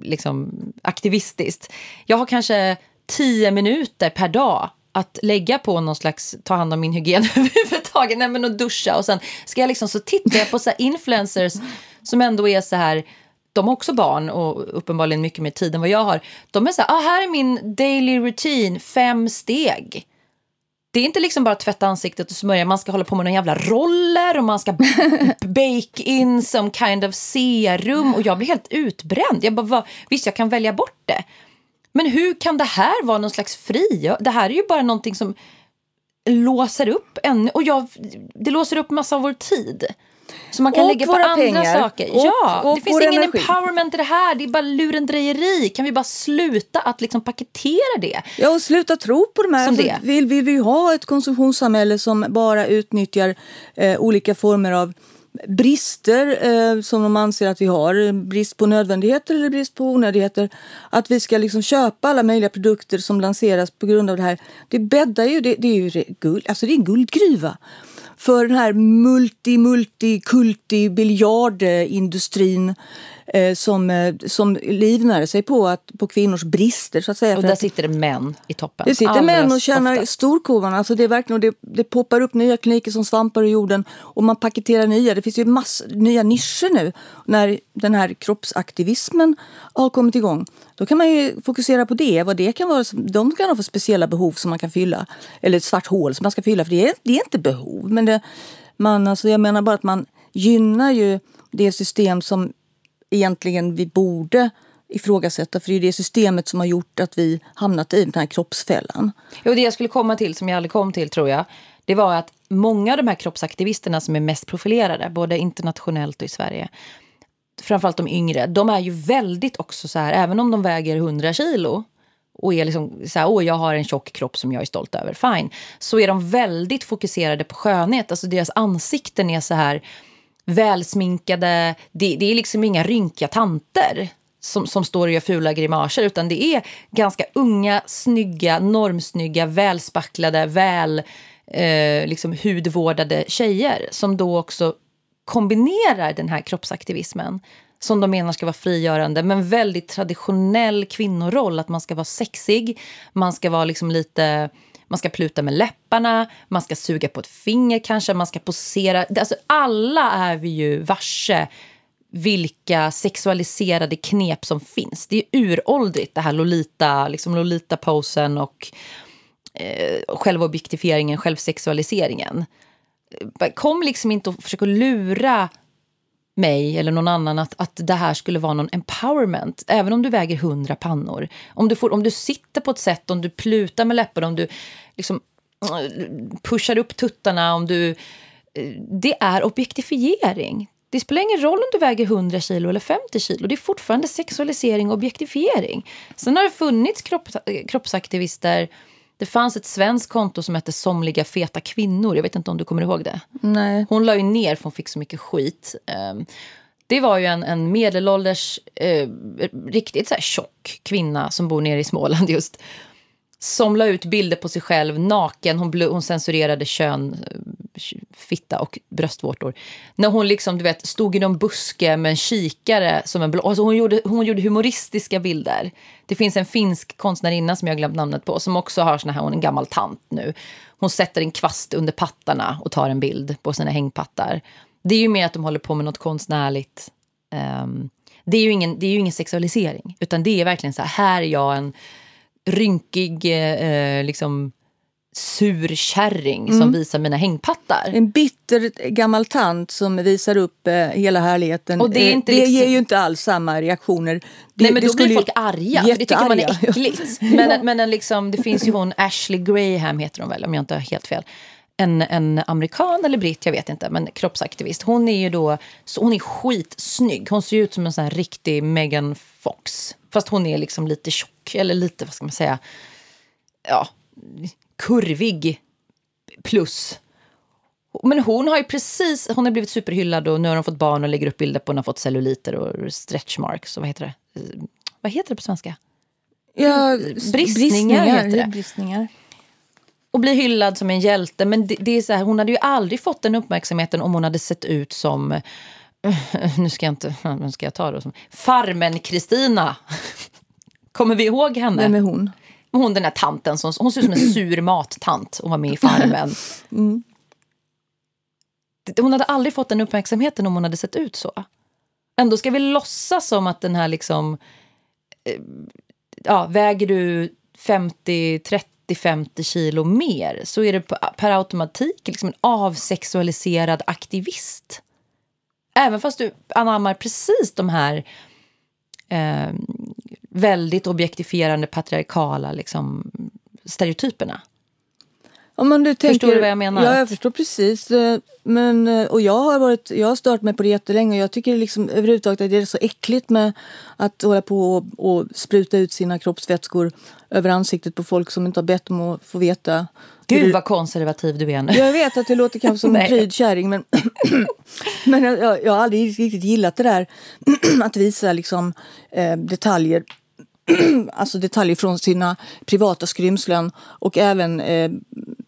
liksom aktivistiskt. Jag har kanske tio minuter per dag att lägga på någon slags, ta hand om min hygien överhuvudtaget, nej men att duscha och sen ska jag liksom så tittar jag på så influencers som ändå är så här de har också barn och uppenbarligen mycket mer tid än vad jag har. De är så här, ah, här är min daily routine, fem steg. Det är inte liksom bara tvätta ansiktet och smörja, man ska hålla på med några jävla roller och man ska bake in some kind of serum och jag blir helt utbränd. Jag bara, vad? visst, jag kan välja bort det. Men hur kan det här vara någon slags fri? Det här är ju bara någonting som låser upp en, och jag, det låser upp massa av vår tid. Så man kan och lägga på andra pengar. saker. Och, ja, och det finns ingen energi. empowerment i det här. Det är bara lurendrejeri. Kan vi bara sluta att liksom paketera det? Ja, och sluta tro på de här. Som det. Vill, vill vi ha ett konsumtionssamhälle som bara utnyttjar eh, olika former av brister eh, som de anser att vi har, brist på nödvändigheter eller brist på onödigheter. Att vi ska liksom köpa alla möjliga produkter som lanseras på grund av det här. Det bäddar ju, det, det är ju guld, alltså det är en guldgruva för den här multi, multi, kulti, biljardindustrin som, eh, som livnär sig på, att, på kvinnors brister. Så att säga. Och där sitter det män i toppen. Det sitter Alldeles män och tjänar storkovan. Alltså det, är verkligen, det, det poppar upp nya kliniker som svampar ur jorden och man paketerar nya. Det finns ju massor nya nischer nu när den här kroppsaktivismen har kommit igång. Då kan man ju fokusera på det, vad det kan vara. De kan ha för speciella behov som man kan fylla. Eller ett svart hål som man ska fylla, för det är, det är inte behov. Men det, man, alltså jag menar bara att man gynnar ju det system som egentligen vi borde ifrågasätta. För det är det systemet som har gjort att vi hamnat i den här kroppsfällan. Jo, det jag skulle komma till, som jag aldrig kom till tror jag, det var att många av de här kroppsaktivisterna som är mest profilerade, både internationellt och i Sverige, framförallt de yngre, de är ju väldigt också så här, även om de väger 100 kilo och är liksom så här, åh jag har en tjock kropp som jag är stolt över, fine. Så är de väldigt fokuserade på skönhet, alltså deras ansikten är så här välsminkade, det, det är liksom inga rynkiga tanter som, som står och gör fula grimaser utan det är ganska unga, snygga, normsnygga, välspacklade, väl eh, liksom hudvårdade tjejer som då också kombinerar den här kroppsaktivismen som de menar ska vara frigörande, men väldigt traditionell kvinnoroll. Att man ska vara sexig, man ska vara liksom lite... Man ska pluta med läpparna, man ska suga på ett finger kanske, man ska posera. Alltså, alla är vi ju varse vilka sexualiserade knep som finns. Det är uråldrigt, det här Lolita, liksom Lolita-posen och eh, självobjektifieringen, självsexualiseringen. Kom liksom inte och försök att lura mig eller någon annan att, att det här skulle vara någon empowerment. Även om du väger hundra pannor. Om du, får, om du sitter på ett sätt, om du plutar med läpparna, om du liksom eh, pushar upp tuttarna, om du... Eh, det är objektifiering. Det spelar ingen roll om du väger 100 kilo eller 50 kilo. Det är fortfarande sexualisering och objektifiering. Sen har det funnits kropp, eh, kroppsaktivister det fanns ett svenskt konto som hette Somliga feta kvinnor. Jag vet inte om du kommer ihåg det? Nej. Hon la ju ner för hon fick så mycket skit. Ehm, det var ju en, en medelålders, eh, riktigt så här tjock kvinna som bor nere i Småland just som la ut bilder på sig själv naken. Hon, hon censurerade kön, eh, fitta och bröstvårtor. När hon liksom, du vet, stod i någon buske med en kikare. Som en alltså hon, gjorde, hon gjorde humoristiska bilder. Det finns en finsk konstnärinna som jag glömt namnet på som också har såna här, hon är en gammal tant nu. Hon sätter en kvast under pattarna och tar en bild på sina hängpattar. Det är ju mer att de håller på med något konstnärligt. Um, det, är ju ingen, det är ju ingen sexualisering, utan det är verkligen så här, här är jag en rynkig, eh, liksom sur kärring mm. som visar mina hängpattar. En bitter gammal tant som visar upp eh, hela härligheten. Och det är inte det liksom... ger ju inte alls samma reaktioner. Det, Nej men då blir folk arga, för det tycker man är äckligt. men men en liksom, det finns ju hon, Ashley Graham heter hon väl om jag inte har helt fel. En, en amerikan eller britt, jag vet inte, men kroppsaktivist. Hon är ju då, hon är skitsnygg. Hon ser ut som en sån här riktig Megan Fox. Fast hon är liksom lite tjock, eller lite, vad ska man säga, ja, kurvig plus. Men hon har ju precis, hon har blivit superhyllad och nu har hon fått barn och lägger upp bilder på hon har fått celluliter och stretch marks. Och vad heter det? Vad heter det på svenska? Ja, bristningar, bristningar heter det. Bristningar. Och blir hyllad som en hjälte. Men det, det, är så här, hon hade ju aldrig fått den uppmärksamheten om hon hade sett ut som nu ska jag inte, vem ska jag ta då? Farmen-Kristina. Kommer vi ihåg henne? Vem är hon? Hon den där tanten, som, hon ser ut som en sur mattant. Hon var med i Farmen. Mm. Hon hade aldrig fått den uppmärksamheten om hon hade sett ut så. Ändå ska vi låtsas som att den här liksom... Eh, ja, väger du 50, 30, 50 kilo mer så är det per automatik liksom en avsexualiserad aktivist. Även fast du anammar precis de här eh, väldigt objektifierande patriarkala liksom, stereotyperna. Om man tänker, förstår du vad jag menar? Ja, jag förstår precis. Men, och jag har, varit, jag har stört mig på det jättelänge. Jag tycker liksom, överhuvudtaget att det är så äckligt med att hålla på och, och spruta ut sina kroppsvätskor över ansiktet på folk som inte har bett om att få veta. Gud vad konservativ du är nu. Jag vet att det låter kanske som en pryd kärring men, men jag, jag har aldrig riktigt gillat det där att visa liksom, eh, detaljer alltså detaljer från sina privata skrymslen och även eh,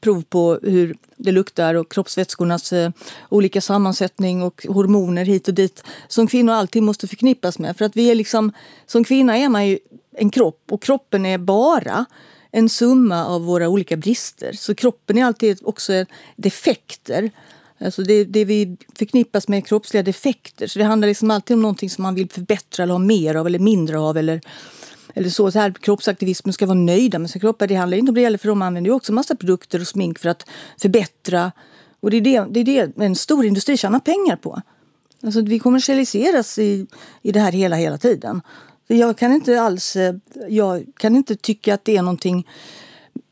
prov på hur det luktar och kroppsvätskornas eh, olika sammansättning och hormoner hit och dit som kvinnor alltid måste förknippas med. För att vi är liksom, som kvinna är man ju en kropp och kroppen är bara en summa av våra olika brister. Så kroppen är alltid också defekter. Alltså det, det vi förknippas med kroppsliga defekter. Så det handlar liksom alltid om någonting som man vill förbättra eller ha mer av eller mindre av. Eller, eller så, så här, kroppsaktivismen ska vara nöjda med sin kropp. Det handlar inte om det, för de använder ju också massa produkter och smink för att förbättra. Och det är det, det, är det en stor industri tjänar pengar på. Alltså vi kommersialiseras i, i det här hela, hela tiden. Jag kan inte alls, eh, jag kan inte tycka att det är någonting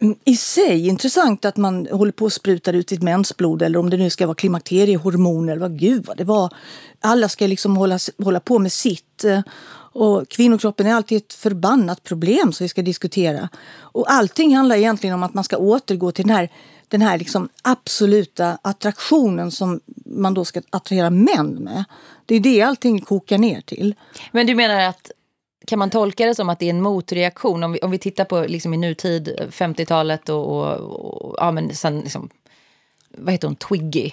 mm, i sig intressant att man håller på och sprutar ut sitt mensblod eller om det nu ska vara klimakteriehormoner eller vad gud vad det var. Alla ska liksom hålla, hålla på med sitt. Eh, och kvinnokroppen är alltid ett förbannat problem som vi ska diskutera. Och allting handlar egentligen om att man ska återgå till den här, den här liksom absoluta attraktionen som man då ska attrahera män med. Det är det allting kokar ner till. Men du menar att kan man tolka det som att det är en motreaktion? Om vi, om vi tittar på liksom i nutid, 50-talet och, och, och, ja, men sen liksom, vad heter hon, Twiggy.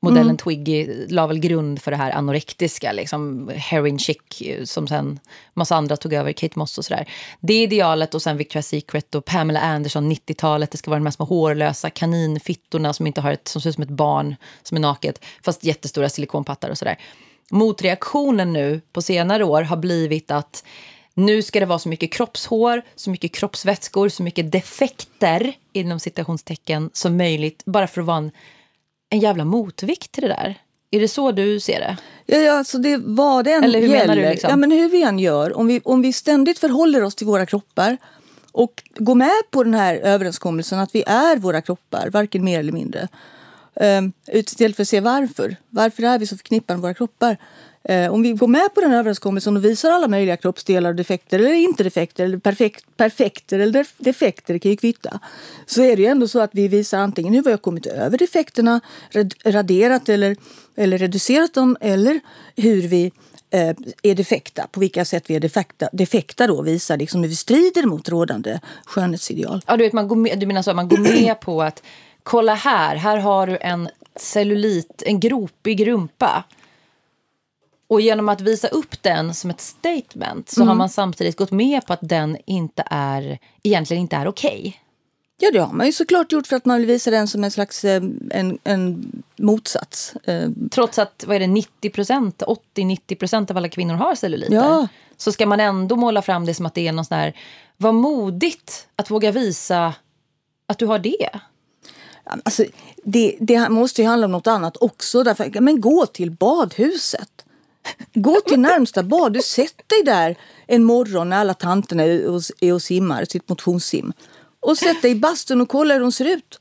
Modellen mm. Twiggy la väl grund för det här anorektiska, liksom heroin chic som sen massa andra tog över, Kate Moss och sådär. Det idealet och sen Victoria's Secret och Pamela Anderson, 90-talet. Det ska vara de här små hårlösa kaninfittorna som inte har ett, som ser ut som ett barn som är naket, fast jättestora silikonpattar och sådär motreaktionen nu på senare år har blivit att nu ska det vara så mycket kroppshår, så mycket kroppsvätskor, så mycket defekter inom citationstecken som möjligt bara för att vara en, en jävla motvikt till det där. Är det så du ser det? Ja, ja alltså det vad det än Eller hur gäller. Menar du liksom? Ja, men hur vi än gör, om vi, om vi ständigt förhåller oss till våra kroppar och går med på den här överenskommelsen att vi är våra kroppar, varken mer eller mindre Ehm, istället för att se varför. Varför är vi så förknippade med våra kroppar? Ehm, om vi går med på den överenskommelsen och visar alla möjliga kroppsdelar och defekter eller inte defekter eller perfekt, perfekter eller defekter, det kan ju kvitta. Så är det ju ändå så att vi visar antingen hur vi har kommit över defekterna, raderat eller, eller reducerat dem eller hur vi eh, är defekta, på vilka sätt vi är defekta, defekta då visar liksom hur vi strider mot rådande skönhetsideal. Ja, du, vet, man går med, du menar så att man går med på att kolla här, här har du en cellulit, en gropig rumpa. Och genom att visa upp den som ett statement så mm. har man samtidigt gått med på att den inte är, egentligen inte är okej. Okay. Ja, det har man ju såklart gjort för att man vill visa den som en slags eh, en, en motsats. Eh. Trots att vad är det, 90% 80-90% av alla kvinnor har celluliter. Ja. Så ska man ändå måla fram det som att det är någon sån här, vad modigt att våga visa att du har det. Alltså, det, det måste ju handla om något annat också. Därför, men gå till badhuset. Gå till närmsta bad. Sätt dig där en morgon när alla tanterna är och, är och simmar sitt motionssim. Och sätt dig i bastun och kolla hur de ser ut.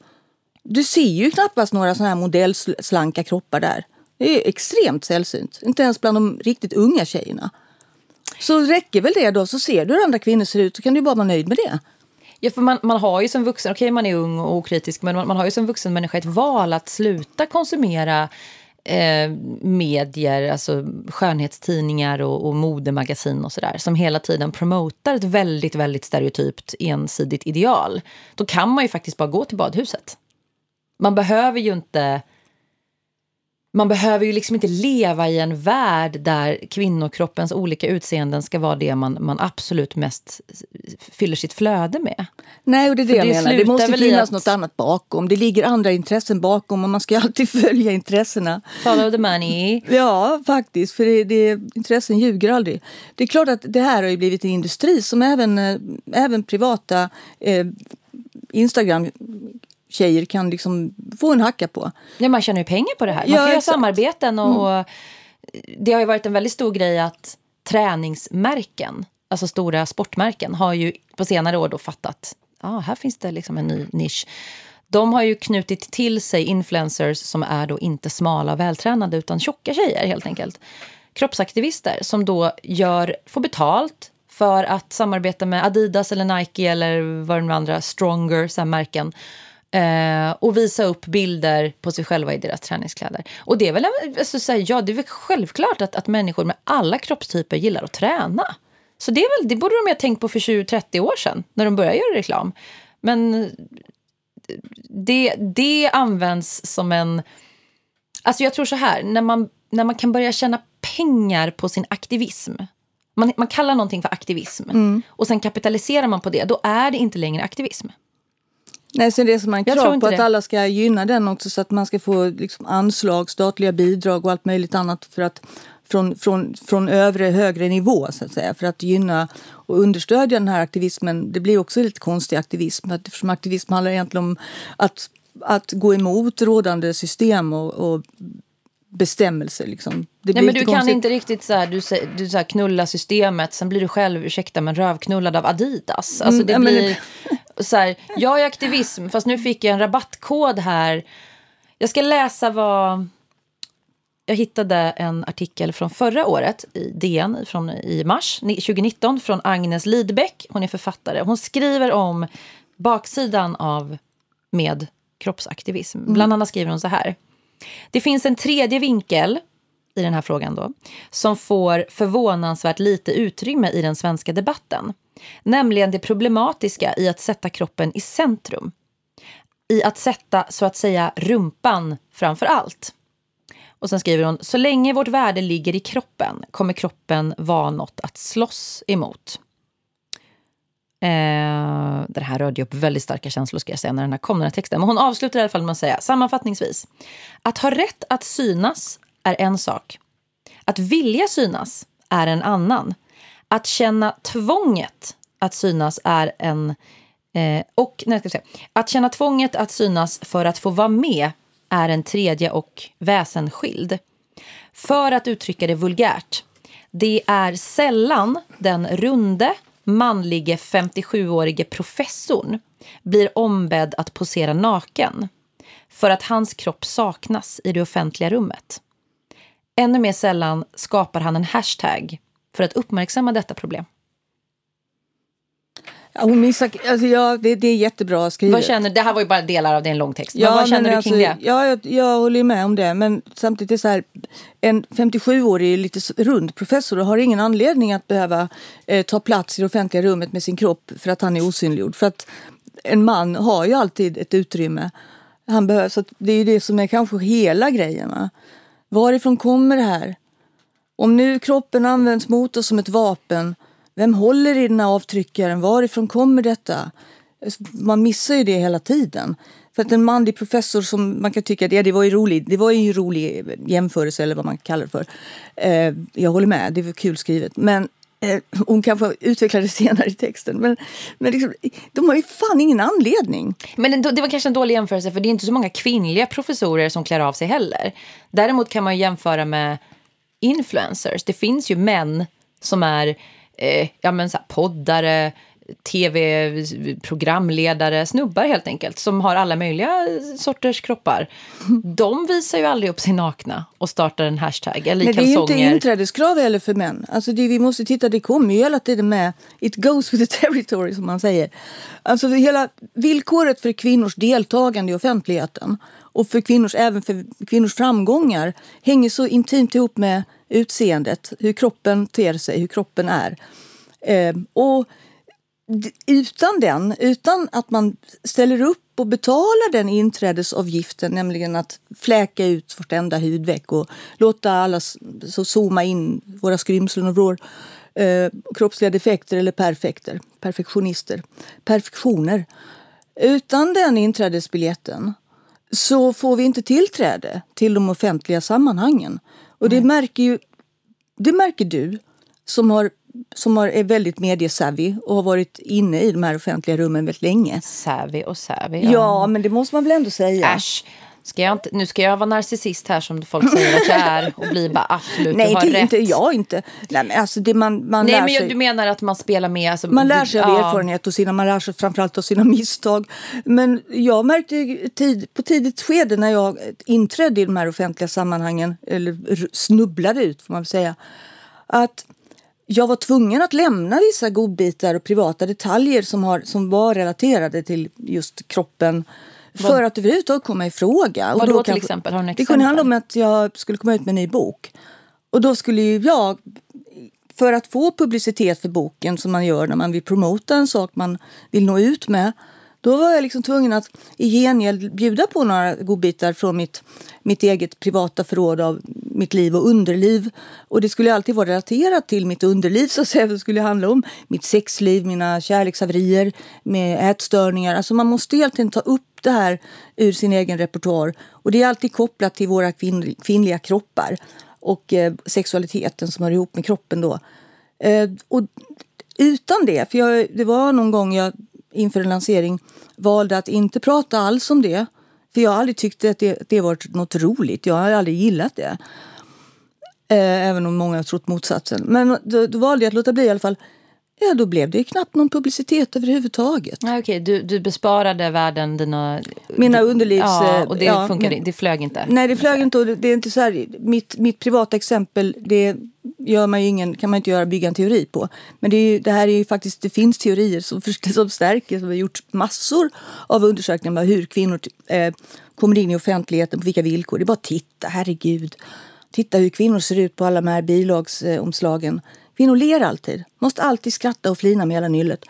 Du ser ju knappast några såna här modellslanka kroppar där. Det är extremt sällsynt. Inte ens bland de riktigt unga tjejerna. Så räcker väl det då, så ser du hur andra kvinnor ser ut så kan du bara vara nöjd med det. Ja, för man, man har ju som vuxen, okej okay, man är ung och okritisk, men man, man, har ju som vuxen människa ett val att sluta konsumera eh, medier, alltså skönhetstidningar och, och modemagasin och sådär, som hela tiden promotar ett väldigt, väldigt stereotypt ensidigt ideal. Då kan man ju faktiskt bara gå till badhuset. Man behöver ju inte man behöver ju liksom inte leva i en värld där kvinnokroppens olika utseenden ska vara det man, man absolut mest fyller sitt flöde med. Nej, och det är det För jag det menar. Det måste finnas att... något annat bakom. Det ligger andra intressen bakom och man ska alltid följa intressena. Follow the money. Ja, faktiskt. För det, det, intressen ljuger aldrig. Det är klart att det här har blivit en industri som även, eh, även privata eh, Instagram tjejer kan liksom få en hacka på. Ja, man tjänar ju pengar på det här. Man ja, kan göra samarbeten och, mm. och, det har ju varit en väldigt stor grej att träningsmärken, alltså stora sportmärken, har ju på senare år då fattat ah, här finns det liksom en ny nisch. De har ju knutit till sig influencers som är då inte smala och vältränade utan tjocka tjejer helt enkelt. Kroppsaktivister som då gör, får betalt för att samarbeta med Adidas eller Nike eller vad de andra stronger så märken Eh, och visa upp bilder på sig själva i deras träningskläder. Och det är väl, alltså, så här, ja, det är väl självklart att, att människor med alla kroppstyper gillar att träna. Så det, är väl, det borde de ha tänkt på för 20-30 år sedan, när de började göra reklam. Men det, det används som en... Alltså jag tror så här, när man, när man kan börja tjäna pengar på sin aktivism man, man kallar någonting för aktivism mm. och sen kapitaliserar man på det, då är det inte längre aktivism. Nej, sen reser man krav på att alla ska gynna den också så att man ska få liksom anslag, statliga bidrag och allt möjligt annat för att från, från, från övre, högre nivå så att säga för att gynna och understödja den här aktivismen. Det blir också lite konstig aktivism eftersom aktivism handlar egentligen om att, att gå emot rådande system och, och bestämmelser. Liksom. Det Nej, men du kan inte riktigt så här, du, du så här, knulla systemet, sen blir du själv, ursäkta, men rövknullad av Adidas. Alltså mm, det mm, blir men... så här, jag är aktivism, fast nu fick jag en rabattkod här. Jag ska läsa vad... Jag hittade en artikel från förra året i DN från, i mars 2019 från Agnes Lidbeck. Hon är författare. Hon skriver om baksidan av med kroppsaktivism. Mm. Bland annat skriver hon så här. Det finns en tredje vinkel i den här frågan då, som får förvånansvärt lite utrymme i den svenska debatten. Nämligen det problematiska i att sätta kroppen i centrum. I att sätta, så att säga, rumpan framför allt. Och sen skriver hon, så länge vårt värde ligger i kroppen kommer kroppen vara något att slåss emot. Eh, det här rörde ju upp väldigt starka känslor ska jag säga när den här kom, den här texten. Men hon avslutar i alla fall med att säga sammanfattningsvis. Att ha rätt att synas är en sak. Att vilja synas är en annan. Att känna tvånget att synas är en... Eh, och nej, ska säga, Att känna tvånget att synas för att få vara med är en tredje och väsensskild. För att uttrycka det vulgärt. Det är sällan den runde, manlige 57-årige professorn blir ombedd att posera naken för att hans kropp saknas i det offentliga rummet. Ännu mer sällan skapar han en hashtag för att uppmärksamma detta problem. Hon missar, alltså ja, det, det är jättebra skrivet. Vad känner, det här var ju bara delar av det, en lång text. Ja, vad känner du alltså, kring det? Ja, jag, jag håller med om det. Men samtidigt är så här, en 57-årig lite rund professor har ingen anledning att behöva eh, ta plats i det offentliga rummet med sin kropp för att han är osynliggjord. För att en man har ju alltid ett utrymme. Han behöver, så det är ju det som är kanske hela grejen. Va? Varifrån kommer det här? Om nu kroppen används mot oss som ett vapen, vem håller i den här avtryckaren? Varifrån kommer detta? Alltså, man missar ju det hela tiden. För att en manlig professor som man kan tycka, ja, det var ju rolig, det var ju en rolig jämförelse eller vad man kallar det för. Eh, jag håller med, det var kul skrivet. Men eh, hon kanske utvecklar det senare i texten. Men, men liksom, de har ju fan ingen anledning. Men det var kanske en dålig jämförelse för det är inte så många kvinnliga professorer som klär av sig heller. Däremot kan man jämföra med influencers. Det finns ju män som är eh, ja, men så poddare, tv-programledare, snubbar helt enkelt, som har alla möjliga sorters kroppar. De visar ju aldrig upp sig nakna och startar en hashtag eller Men det är ju inte inträdeskrav heller för män. Alltså det, vi måste titta, det kommer ju hela tiden med it goes with the territory som man säger. Alltså hela villkoret för kvinnors deltagande i offentligheten och för kvinnors, även för kvinnors framgångar hänger så intimt ihop med utseendet, hur kroppen ter sig, hur kroppen är. Eh, och utan den, utan att man ställer upp och betalar den inträdesavgiften, nämligen att fläka ut vartenda hudveck och låta alla så zooma in våra skrymslen och vrår, eh, kroppsliga defekter eller perfekter, perfektionister, perfektioner. Utan den inträdesbiljetten så får vi inte tillträde till de offentliga sammanhangen. Och det märker ju det märker du som, har, som har, är väldigt mediesavvy och har varit inne i de här offentliga rummen väldigt länge. Savvy och savvy. Ja. ja, men det måste man väl ändå säga. Äsch. Ska jag inte, nu ska jag vara narcissist här som folk säger att jag är och bli bara absolut, Nej, du har det, rätt. inte jag inte. Nej, men alltså det man, man Nej, lär men sig. du menar att man spelar med? Alltså, man lär sig av ja. erfarenhet och sina, man lär sig framförallt av sina misstag. Men jag märkte tid, på tidigt skede när jag inträdde i de här offentliga sammanhangen, eller snubblade ut får man väl säga, att jag var tvungen att lämna vissa godbitar och privata detaljer som, har, som var relaterade till just kroppen för att överhuvudtaget komma i fråga. Vad då till exempel? Har du exempel? Det kunde handla om att jag skulle komma ut med en ny bok. Och då skulle jag, för att få publicitet för boken som man gör när man vill promota en sak man vill nå ut med, då var jag liksom tvungen att i gengäld bjuda på några godbitar från mitt, mitt eget privata förråd av mitt liv och underliv. Och det skulle alltid vara relaterat till mitt underliv så att säga. Det skulle handla om mitt sexliv, mina kärlekshaverier med ätstörningar. Alltså man måste egentligen ta upp det här ur sin egen repertoar. Och det är alltid kopplat till våra kvinn, kvinnliga kroppar och eh, sexualiteten som hör ihop med kroppen då. Eh, och utan det, för jag, det var någon gång jag inför en lansering valde att inte prata alls om det. För jag har aldrig tyckt att det, det varit något roligt. Jag har aldrig gillat det. Eh, även om många har trott motsatsen. Men då, då valde jag att låta bli i alla fall. Ja, då blev det knappt någon publicitet överhuvudtaget. Ah, okay. du, du besparade världen dina... Mina underlivs... Ja, och det, ja, funkade, det flög inte? Nej, det flög inte. Och det är inte så här, mitt, mitt privata exempel, det gör man ingen, kan man inte göra bygga en teori på. Men det, är, det här är ju faktiskt, det finns teorier som, som stärker, som har gjort massor av undersökningar med hur kvinnor eh, kommer in i offentligheten, på vilka villkor. Det är bara att titta, herregud. Titta hur kvinnor ser ut på alla de här bilagsomslagen. Kvinnor ler alltid. Måste alltid skratta och flina med hela nyllet.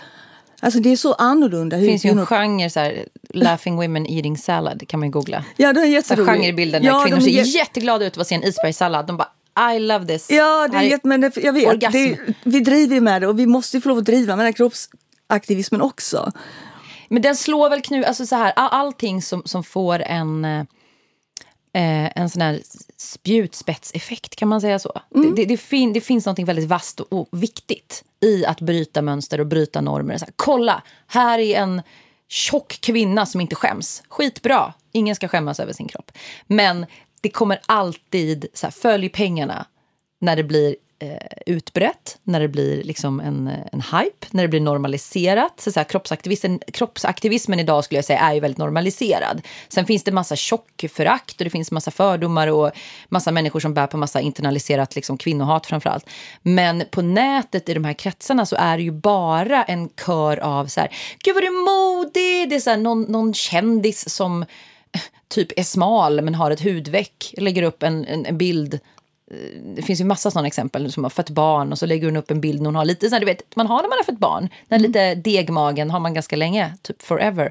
Alltså det är så annorlunda. Det finns ju en genre, så här, laughing women eating salad, kan man googla. Ja, det är jätteroligt. Så genrebilden där ja, kvinnor ser jät... jätteglada ut av att se en isbergssallad. De bara I love this. Ja, det är, jätte, men det, jag vet. Det, vi driver med det och vi måste få lov att driva med den kroppsaktivismen också. Men den slår väl knut, alltså så här, allting som, som får en eh, en sån här spjutspetseffekt, kan man säga så? Mm. Det, det, det, fin, det, finns något väldigt vasst och, och, viktigt i att bryta mönster och bryta normer. Så här, kolla, här är en tjock kvinna som inte skäms. Skitbra, ingen ska skämmas över sin kropp. Men det kommer alltid, så här, följ pengarna när det blir eh, utbrett, när det blir liksom en, en hype, när det blir normaliserat. Så, så här, kroppsaktivismen, kroppsaktivismen idag skulle jag säga är ju väldigt normaliserad. Sen finns det massa tjockförakt och det finns massa fördomar och massa människor som bär på massa internaliserat liksom, kvinnohat framförallt. Men på nätet i de här kretsarna så är det ju bara en kör av så här, gud vad du är modig, det är så här, någon, någon kändis som typ är smal men har ett hudveck, lägger upp en, en, en bild det finns ju massa sådana exempel som har fött barn och så lägger hon upp en bild när hon har lite, så du vet, man har när man har fött barn, den mm. lite degmagen har man ganska länge, typ forever.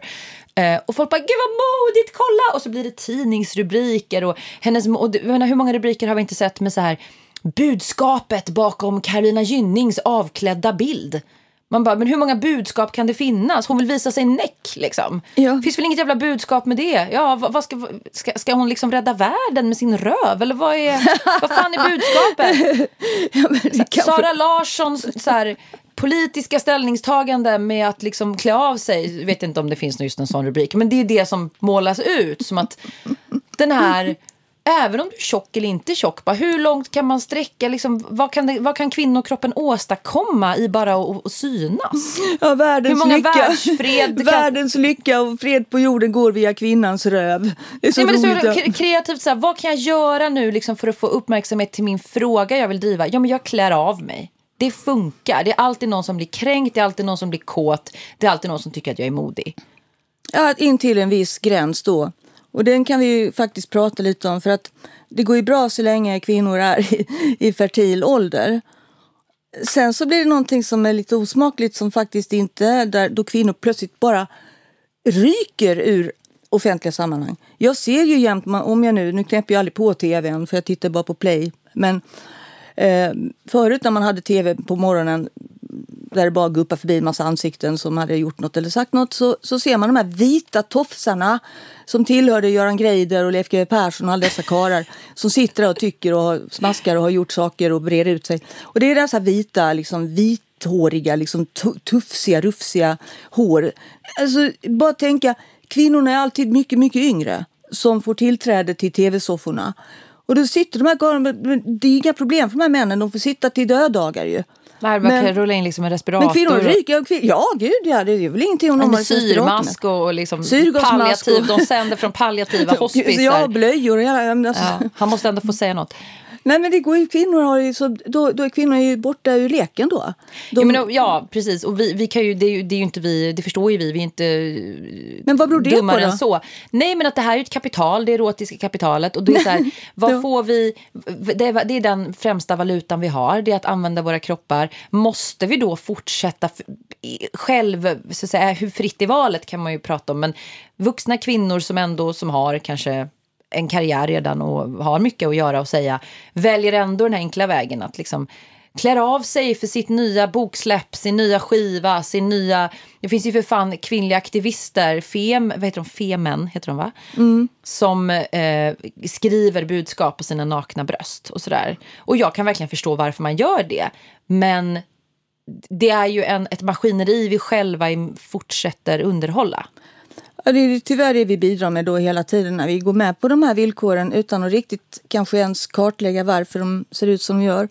Uh, och folk bara, gud vad modigt, kolla! Och så blir det tidningsrubriker och hennes, och, menar, hur många rubriker har vi inte sett med så här budskapet bakom Carolina Gynnings avklädda bild. Man bara, men hur många budskap kan det finnas? Hon vill visa sig näck liksom. Ja. Finns väl inget jävla budskap med det? Ja, vad, vad ska, ska, ska hon liksom rädda världen med sin röv? Eller vad är, vad fan är budskapet? ja, Sara Larssons så här, politiska ställningstagande med att liksom klä av sig. Jag vet inte om det finns just en sån rubrik. Men det är det som målas ut som att den här även om du är tjock eller inte tjock, bara hur långt kan man sträcka? Liksom, vad, kan det, vad kan kvinnokroppen åstadkomma i bara att, synas? Ja, världens hur många lycka. världsfred kan... Världens lycka och fred på jorden går via kvinnans röv. Det är så, Nej, men det är så kreativt. Så här, vad kan jag göra nu liksom, för att få uppmärksamhet till min fråga jag vill driva? Ja, men jag klär av mig. Det funkar. Det är alltid någon som blir kränkt, det är alltid någon som blir kåt. Det är alltid någon som tycker att jag är modig. Ja, in till en viss gräns då. Och den kan vi ju faktiskt prata lite om för att det går ju bra så länge kvinnor är i, i fertil ålder. Sen så blir det någonting som är lite osmakligt som faktiskt inte där då kvinnor plötsligt bara ryker ur offentliga sammanhang. Jag ser ju jämt, om jag nu, nu knäpper jag aldrig på tvn för jag tittar bara på play. Men eh, förut när man hade tv på morgonen där det bara guppar förbi en massa ansikten som hade gjort något eller sagt något så, så ser man de här vita tofsarna som tillhörde Göran Greider och Leif GW Persson och alla dessa karlar som sitter där och tycker och smaskar och har gjort saker och breder ut sig. Och det är dessa vita, liksom vithåriga, liksom tufsiga, rufsiga hår. Alltså, bara tänka, kvinnorna är alltid mycket, mycket yngre som får tillträde till tv-sofforna. Och då sitter de här karlarna, det är inga problem för de här männen, de får sitta till döddagar ju. Varva men, rulla in liksom en respirator. Men kvinnor ryker. Kvin ja, gud ja. Det är väl ingenting om de har syrmask och liksom palliativ. Och... De sänder från palliativa hospicer. Ja, blöjor. Ja, alltså. ja, han måste ändå få säga något. Nej men det går ju, kvinnor har ju, så, då, då är kvinnor ju borta ur leken då. De... Ja, men, ja precis och vi, vi kan ju, det är ju, det är ju inte vi, det förstår ju vi, vi är inte Men vad beror det på då? så. Nej men att det här är ett kapital, det erotiska kapitalet och det är så här, vad får vi, det är, det är den främsta valutan vi har, det är att använda våra kroppar. Måste vi då fortsätta själv, så att säga, hur fritt i valet kan man ju prata om, men vuxna kvinnor som ändå som har kanske en karriär redan och har mycket att göra och säga väljer ändå den här enkla vägen att liksom klär av sig för sitt nya boksläpp, sin nya skiva, sin nya... Det finns ju för fan kvinnliga aktivister, Fem, vad heter de? Femen heter de va? Mm. Som eh, skriver budskap på sina nakna bröst och sådär. Och jag kan verkligen förstå varför man gör det. Men det är ju en, ett maskineri vi själva fortsätter underhålla. Ja, det är tyvärr det vi bidrar med då hela tiden när vi går med på de här villkoren utan att riktigt kanske ens kartlägga varför de ser ut som de gör.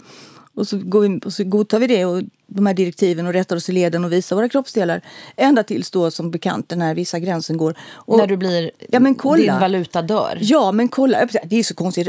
Och så, går vi, och så godtar vi det och de här direktiven och rättar oss i leden och visar våra kroppsdelar. Ända tills då som bekant den här vissa gränsen går. Och, när du blir, ja, men kolla. din valuta dör. Ja, men kolla. Det är så konstigt.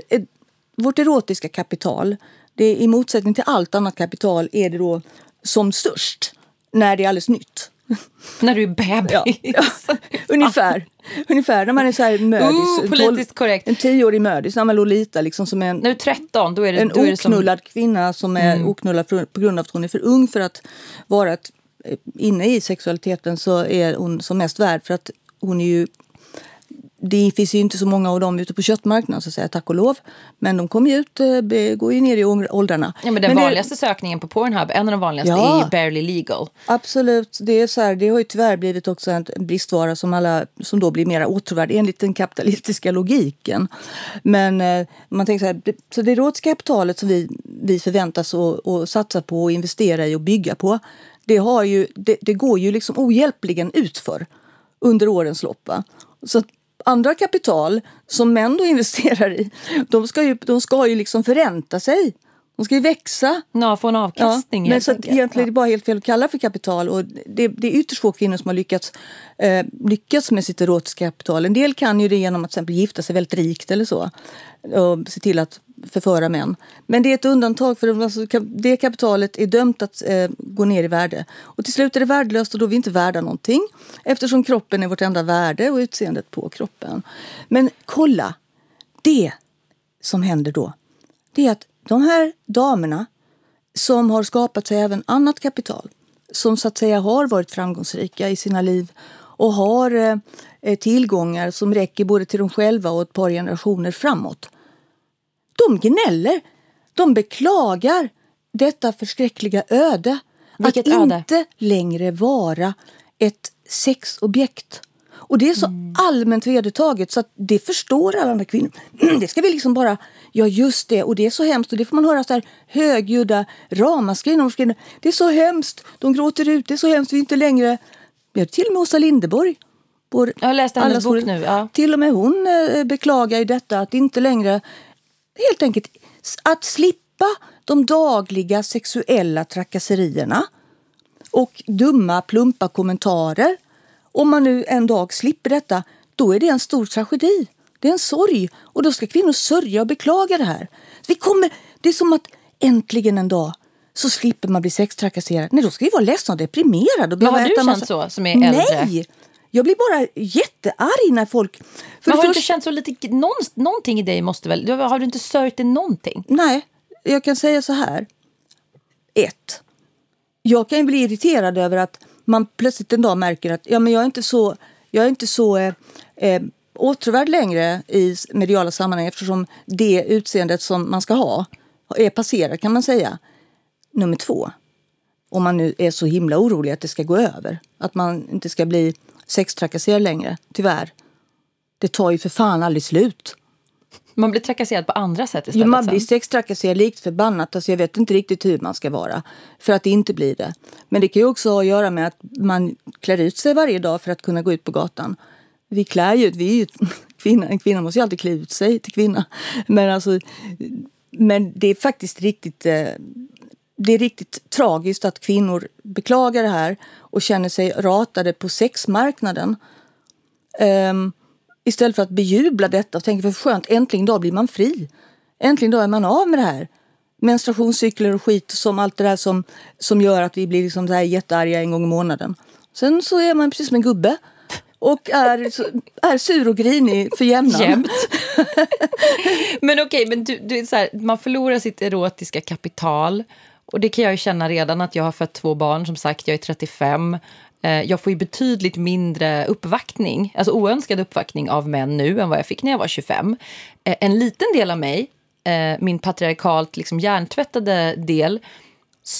Vårt erotiska kapital, det är, i motsättning till allt annat kapital, är det då som störst när det är alldeles nytt. När du är bebis? Ja, ja, ungefär. Ungefär när man är så här mödis. Uh, politiskt 12, korrekt. En tioårig mödis, när man Lolita liksom som en... När du är 13, då är det... En då oknullad som... kvinna som är mm. oknullad på grund av att hon är för ung för att vara ett, inne i sexualiteten så är hon som mest värd för att hon är ju det finns ju inte så många av dem ute på köttmarknaden, så att säga, tack och lov. Men de kommer ju ut, eh, går ju ner i åldrarna. Ja, men den men vanligaste det... sökningen på Pornhub, en av de vanligaste, ja, är ju barely legal. Absolut. Det, är så här, det har ju tyvärr blivit också en bristvara som, alla, som då blir mer åtråvärd enligt den kapitalistiska logiken. Men eh, man tänker så här, det, så det rådskapitalet som vi, vi förväntas att satsa på och investera i och bygga på, det, har ju, det, det går ju liksom ohjälpligen utför under årens lopp. Va? Så andra kapital som män då investerar i, de ska ju, de ska ju liksom förränta sig. De ska ju växa. Ja, få en avkastning. Ja, men så att egentligen ja. är det bara helt fel att kalla för kapital. Och det, det är ytterst få kvinnor som har lyckats, eh, lyckats med sitt erotiska kapital. En del kan ju det genom att till exempel gifta sig väldigt rikt eller så. Och se till att förföra män. Men det är ett undantag för alltså, det kapitalet är dömt att eh, gå ner i värde. Och till slut är det värdelöst och då är vi inte värda någonting eftersom kroppen är vårt enda värde och utseendet på kroppen. Men kolla! Det som händer då, det är att de här damerna som har skapat sig även annat kapital som så att säga har varit framgångsrika i sina liv och har eh, eh tillgångar som räcker både till dem själva och ett par generationer framåt de gnäller. De beklagar detta förskräckliga öde. Vilket att öde? inte längre vara ett sexobjekt. Och det är så mm. allmänt vedertaget så att det förstår alla andra kvinnor. Det ska vi liksom bara, ja just det, och det är så hemskt. Och det får man höra så här högljudda ramaskrin Det är så hemskt, de gråter ut, det är så hemskt, vi är inte längre... Vi till och med Åsa Linderborg. Vår, jag har läst hennes bok nu. Ja. Till och med hon eh, beklagar i detta att inte längre helt enkelt att slippa de dagliga sexuella trakasserierna och dumma, plumpa kommentarer. Om man nu en dag slipper detta, då är det en stor tragedi. Det är en sorg och då ska kvinnor sörja och beklaga det här. Vi kommer, det är som att äntligen en dag så slipper man bli sextrakasserad. Nej, då ska vi vara ledsna och deprimerade. Och Men har du känt massa... så, som är äldre? Nej! Jag blir bara jättearg när folk... För Men har du inte känt så lite... Någon, någonting i dig måste väl... Har du inte sörjt dig någonting? Nej, jag kan säga så här. Ett. Jag kan bli irriterad över att man plötsligt en dag märker att ja, men jag är inte så, jag är inte så eh, eh, åtråvärd längre i mediala sammanhang eftersom det utseendet som man ska ha är passerat kan man säga. Nummer två. Om man nu är så himla orolig att det ska gå över. Att man inte ska bli sextrakasserad längre, tyvärr. Det tar ju för fan aldrig slut. Man blir trakasserad på andra sätt istället? Ja, man blir sextrakasserad likt förbannat. Alltså jag vet inte riktigt hur man ska vara för att det inte blir det. Men det kan ju också ha att göra med att man klär ut sig varje dag för att kunna gå ut på gatan. Vi klär ju vi är ju kvinna. En kvinna måste ju alltid klä ut sig till kvinna. Men, alltså, men det är faktiskt riktigt eh, det är riktigt tragiskt att kvinnor beklagar det här och känner sig ratade på sexmarknaden. Um, istället för att bejubla detta och tänka för skönt, äntligen då blir man fri. Äntligen då är man av med det här. Menstruationscykler och skit som allt det där som, som gör att vi blir liksom så här jättearga en gång i månaden. Sen så är man precis som en gubbe och är, är sur och grinig för jämnan. Jämt. men okej, okay, men du, du, så här, man förlorar sitt erotiska kapital och det kan jag känna redan att jag har fött två barn, som sagt, jag är 35. Eh, jag får ju betydligt mindre uppvaktning, alltså oönskad uppvaktning av män nu än vad jag fick när jag var 25. Eh, en liten del av mig, eh, min patriarkalt liksom hjärntvättade del,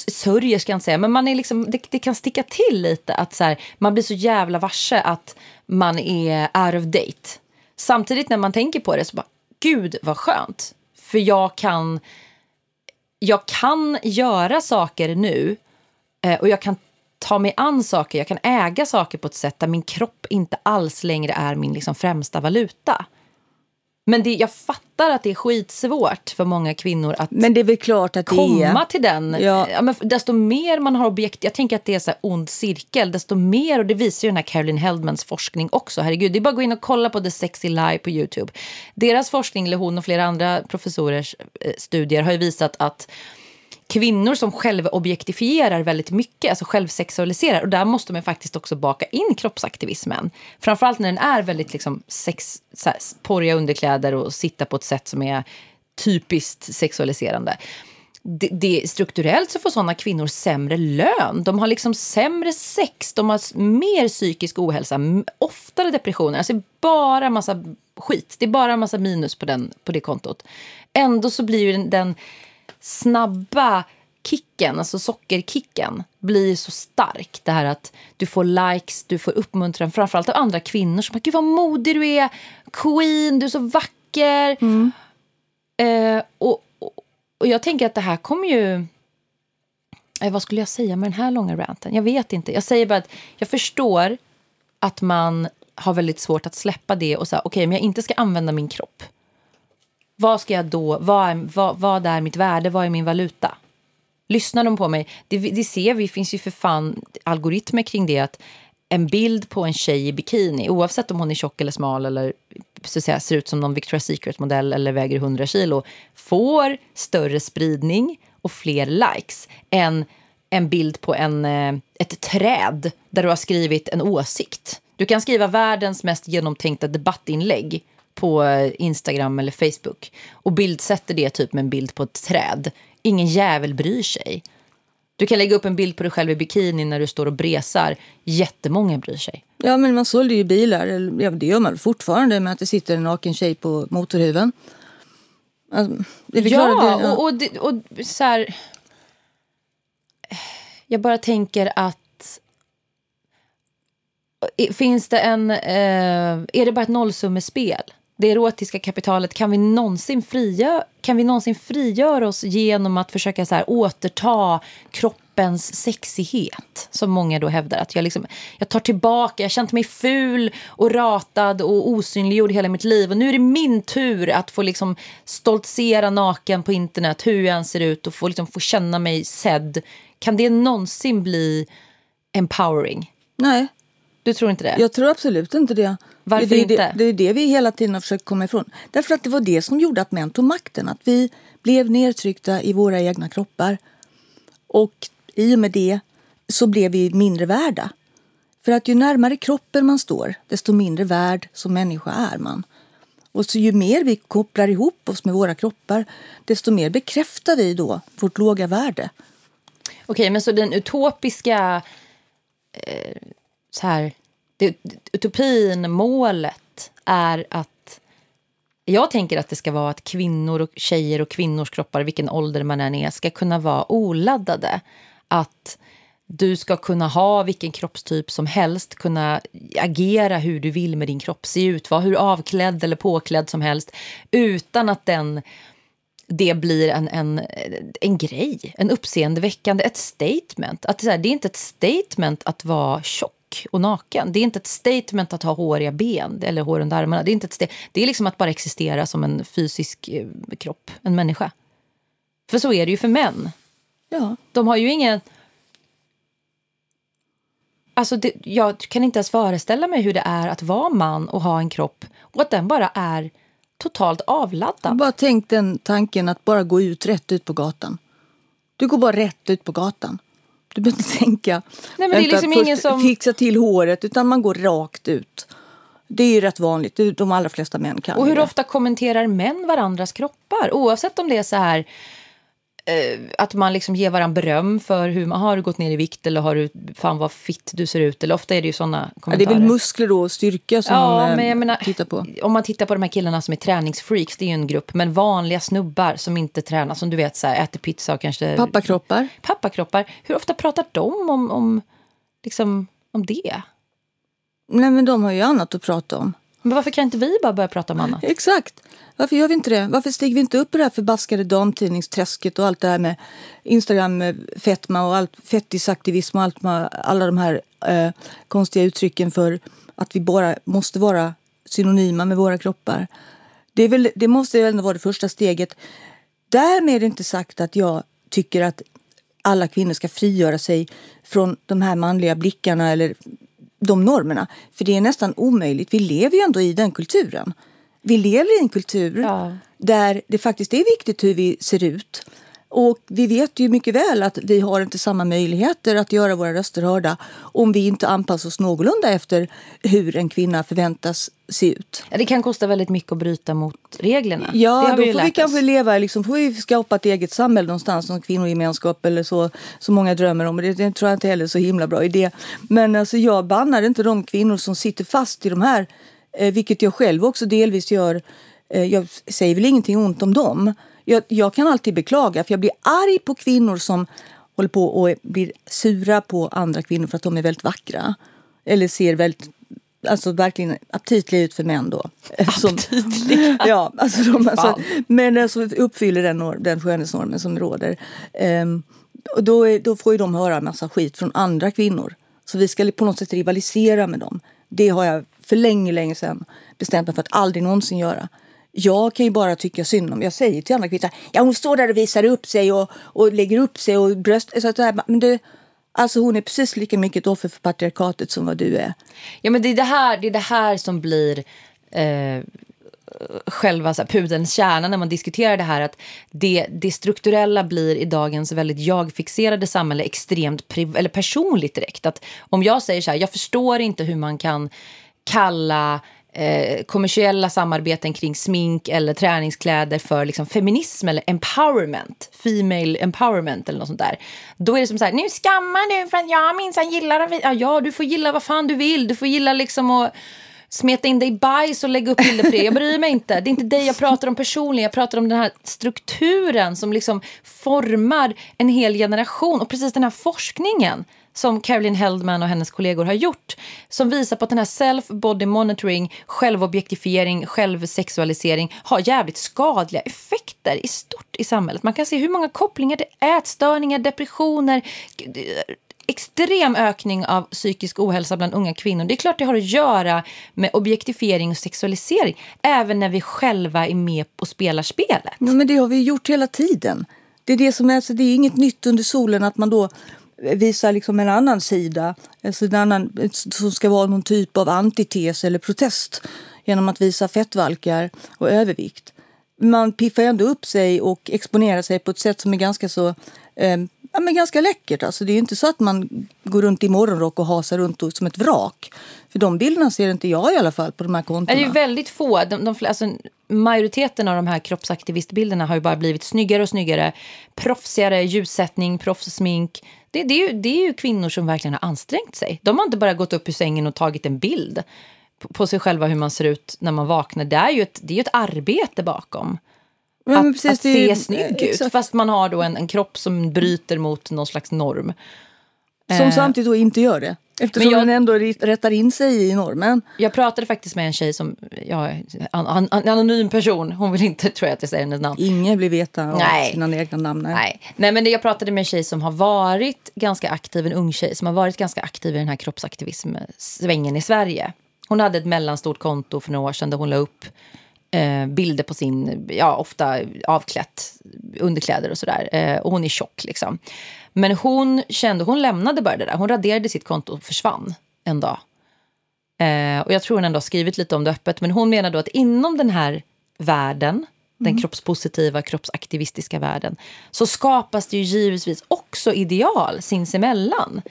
sörjer ska jag inte säga, men man är liksom, det, det, kan sticka till lite att så här, man blir så jävla varse att man är out of date. Samtidigt när man tänker på det så bara, gud vad skönt. För jag kan jag kan göra saker nu och jag kan ta mig an saker, jag kan äga saker på ett sätt där min kropp inte alls längre är min liksom främsta valuta. Men det, jag fattar att det är skitsvårt för många kvinnor att men det är väl klart att komma till den. Ja. Ja, men desto mer man har objekt, jag tänker att det är så ond cirkel, desto mer, och det visar ju den här Caroline Heldmans forskning också, herregud, det är bara att gå in och kolla på The Sexy Lie på Youtube. Deras forskning, eller hon och flera andra professorers eh, studier har ju visat att kvinnor som självobjektifierar väldigt mycket, alltså självsexualiserar. Och där måste man faktiskt också baka in kroppsaktivismen. Framförallt när den är väldigt liksom sex, så här, porriga underkläder och sitta på ett sätt som är typiskt sexualiserande. Det, det, strukturellt så får såna kvinnor sämre lön. De har liksom sämre sex, de har mer psykisk ohälsa, oftare depressioner. Alltså bara massa skit. Det är bara massa minus på, den, på det kontot. Ändå så blir den, den snabba kicken, alltså sockerkicken, blir så stark. Det här att du får likes, du får uppmuntran, framförallt av andra kvinnor som Gud vad modig du är, queen, du är så vacker. Mm. Eh, och, och, och, jag tänker att det här kommer ju... Eh, vad skulle jag säga med den här långa ranten? Jag vet inte. Jag säger bara att jag förstår att man har väldigt svårt att släppa det och säga okej, okay, men jag inte ska använda min kropp vad ska jag då, vad är, vad, vad är mitt värde, vad är min valuta? Lyssnar de på mig? Det, det ser vi, finns ju för fan algoritmer kring det. att En bild på en tjej i bikini, oavsett om hon är tjock eller smal eller så att säga, ser ut som någon Victoria's Secret-modell eller väger 100 kilo, får större spridning och fler likes än en bild på en, eh, ett träd där du har skrivit en åsikt. Du kan skriva världens mest genomtänkta debattinlägg på Instagram eller Facebook och bildsätter det typ med en bild på ett träd. Ingen jävel bryr sig. Du kan lägga upp en bild på dig själv i bikini när du står och bresar. Jättemånga bryr sig. Ja, men man sålde ju bilar. Ja, det gör man fortfarande med att det sitter en naken tjej på motorhuven. Alltså, ja, det, ja, och, och, det, och så här... Jag bara tänker att Finns det en... Eh, är det bara ett nollsummespel? Det erotiska kapitalet, kan vi någonsin, frigöra, kan vi någonsin frigöra oss genom att försöka så här, återta kroppens sexighet? Som många då hävdar. Att jag, liksom, jag tar tillbaka, jag har känt mig ful och ratad och osynliggjord hela mitt liv. Och nu är det min tur att få liksom stoltsera naken på internet, hur jag än ser ut och få, liksom, få känna mig sedd. Kan det någonsin bli empowering? Nej. Du tror inte det? Jag tror absolut inte det. Varför det, inte? Det, det är det vi hela tiden har försökt komma ifrån. Därför att det var det som gjorde att män tog makten. Att vi blev nedtryckta i våra egna kroppar. Och i och med det så blev vi mindre värda. För att ju närmare kroppen man står, desto mindre värd som människa är man. Och så ju mer vi kopplar ihop oss med våra kroppar, desto mer bekräftar vi då vårt låga värde. Okej, men så den utopiska eh, så här, det, utopin, målet, är att... Jag tänker att det ska vara att kvinnor och tjejer och kvinnors kroppar, vilken ålder man än är, ska kunna vara oladdade. Att du ska kunna ha vilken kroppstyp som helst, kunna agera hur du vill med din kropp, se ut, vara hur avklädd eller påklädd som helst utan att den det blir en, en, en grej, en uppseendeväckande, ett statement. Att det, är inte ett statement att vara tjock och naken. Det är inte ett statement att ha håriga ben eller hår under armarna. Det är, inte ett det är liksom att bara existera som en fysisk eh, kropp, en människa. För så är det ju för män. Ja. De har ju ingen... Alltså det, jag kan inte ens föreställa mig hur det är att vara man och ha en kropp och att den bara är totalt avladdad. Bara tänk den tanken att bara gå ut rätt ut på gatan. Du går bara rätt ut på gatan. Du behöver inte tänka Nej, men liksom ingen som... fixa till håret utan man går rakt ut. Det är ju rätt vanligt. De allra flesta män kan Och hur det. ofta kommenterar män varandras kroppar? Oavsett om det är så här eh, att man liksom ger varandra beröm för hur man har gått ner i vikt eller har du fan vad fitt du ser ut. Eller ofta är det ju såna kommentarer. Ja, det är väl muskler och styrka som ja, man jag menar, tittar på. Om man tittar på de här killarna som är träningsfreaks, det är ju en grupp. Men vanliga snubbar som inte tränar, som du vet så här, äter pizza och kanske... Pappakroppar. Pappakroppar. Hur ofta pratar de om, om, liksom, om det? Nej men de har ju annat att prata om. Men varför kan inte vi bara börja prata om annat? Exakt. Varför gör vi inte det? Varför stiger vi inte upp i det här förbaskade damtidningsträsket och allt det här med Instagram-fetma och allt fettisaktivism och allt med alla de här eh, konstiga uttrycken för att vi bara måste vara synonyma med våra kroppar. Det, är väl, det måste ändå vara det första steget. Därmed är det inte sagt att jag tycker att alla kvinnor ska frigöra sig från de här manliga blickarna eller de normerna. För det är nästan omöjligt. Vi lever ju ändå i den kulturen. Vi lever i en kultur ja. där det faktiskt är viktigt hur vi ser ut. Och vi vet ju mycket väl att vi har inte samma möjligheter att göra våra röster hörda om vi inte anpassar oss någorlunda efter hur en kvinna förväntas se ut. Ja, det kan kosta väldigt mycket att bryta mot reglerna. Ja, då vi får vi kanske leva, liksom, får vi skapa ett eget samhälle någonstans, någon kvinnogemenskap eller så, som många drömmer om. Det, det tror jag inte heller är så himla bra idé. Men alltså, jag bannar inte de kvinnor som sitter fast i de här, eh, vilket jag själv också delvis gör. Eh, jag säger väl ingenting ont om dem. Jag, jag, kan alltid beklaga, för jag blir arg på kvinnor som håller på och blir sura på andra kvinnor för att de är väldigt vackra. Eller ser väldigt alltså verkligen aptitliga ut för män då. Aptitliga? ja, alltså de, alltså, men alltså uppfyller den, den skönhetsnormen som råder. Um, och då, är, då får ju de höra en massa skit från andra kvinnor. Så vi ska på något sätt rivalisera med dem. Det har jag för länge, länge sedan bestämt mig för att aldrig någonsin göra. Jag kan ju bara tycka synd om. Jag säger till andra kvinnor, ja hon står där och visar upp sig och, och lägger upp sig och bröst... Så att här, men det, alltså hon är precis lika mycket ett offer för patriarkatet som vad du är. Ja men det är det här, det är det här som blir eh, själva så här, pudelns kärna när man diskuterar det här. Att det, det strukturella blir i dagens väldigt jag-fixerade samhälle extremt eller personligt direkt. Att om jag säger så här, jag förstår inte hur man kan kalla eh, kommersiella samarbeten kring smink eller träningskläder för liksom, feminism eller empowerment, female empowerment eller något sånt där. Då är det som så här, nu skammar du för att jag minsann gillar att ja, ja, du får gilla vad fan du vill. Du får gilla liksom att smeta in dig i bajs och lägga upp bilder på det. Jag bryr mig inte. Det är inte dig jag pratar om personligen. Jag pratar om den här strukturen som liksom formar en hel generation. Och precis den här forskningen som Caroline Heldman och hennes kollegor har gjort som visar på att den här self-body monitoring, självobjektifiering, självsexualisering har jävligt skadliga effekter i stort i samhället. Man kan se hur många kopplingar det till ätstörningar, depressioner, extrem ökning av psykisk ohälsa bland unga kvinnor. Det är klart det har att göra med objektifiering och sexualisering även när vi själva är med och spelar spelet. Ja, men det har vi gjort hela tiden. Det är, det som är, så det är inget nytt under solen att man då visar liksom en annan sida, alltså en annan, som ska vara någon typ av antites eller protest genom att visa fettvalkar och övervikt. Man piffar ändå upp sig och exponerar sig på ett sätt som är ganska så eh, ja, men ganska läckert. Alltså, det är inte så att man går runt i morgonrock och hasar runt som ett vrak. För de bilderna ser inte jag i alla fall på de här kontona. Det är väldigt få. De, de, alltså, majoriteten av de här kroppsaktivistbilderna har ju bara blivit snyggare och snyggare. Proffsigare ljussättning, proffssmink. Det, det, är ju, det är ju kvinnor som verkligen har ansträngt sig. De har inte bara gått upp ur sängen och tagit en bild på sig själva hur man ser ut när man vaknar. Det är ju ett, det är ett arbete bakom. att, precis, att se ju, snygg ut, fast man har då en, en kropp som bryter mot någon slags norm. Som eh. samtidigt då inte gör det. Eftersom jag, den ändå rättar in sig i normen. Jag pratade faktiskt med en tjej som, ja, en anonym person, hon vill inte tror jag att jag säger hennes namn. Ingen vill veta nej. sina egna namn. Nej. nej. Nej, men jag pratade med en tjej som har varit ganska aktiv, en ung tjej som har varit ganska aktiv i den här kroppsaktivism-svängen i Sverige. Hon hade ett mellanstort konto för några år sedan där hon la upp eh, bilder på sin, ja ofta avklätt, underkläder och sådär. Eh, och hon är tjock liksom. Men hon kände, hon lämnade bara det där. Hon raderade sitt konto och försvann en dag. Eh, och jag tror hon ändå har skrivit lite om det öppet. Men hon menar då att inom den här världen, mm. den kroppspositiva, kroppsaktivistiska världen, så skapas det ju givetvis också ideal sinsemellan.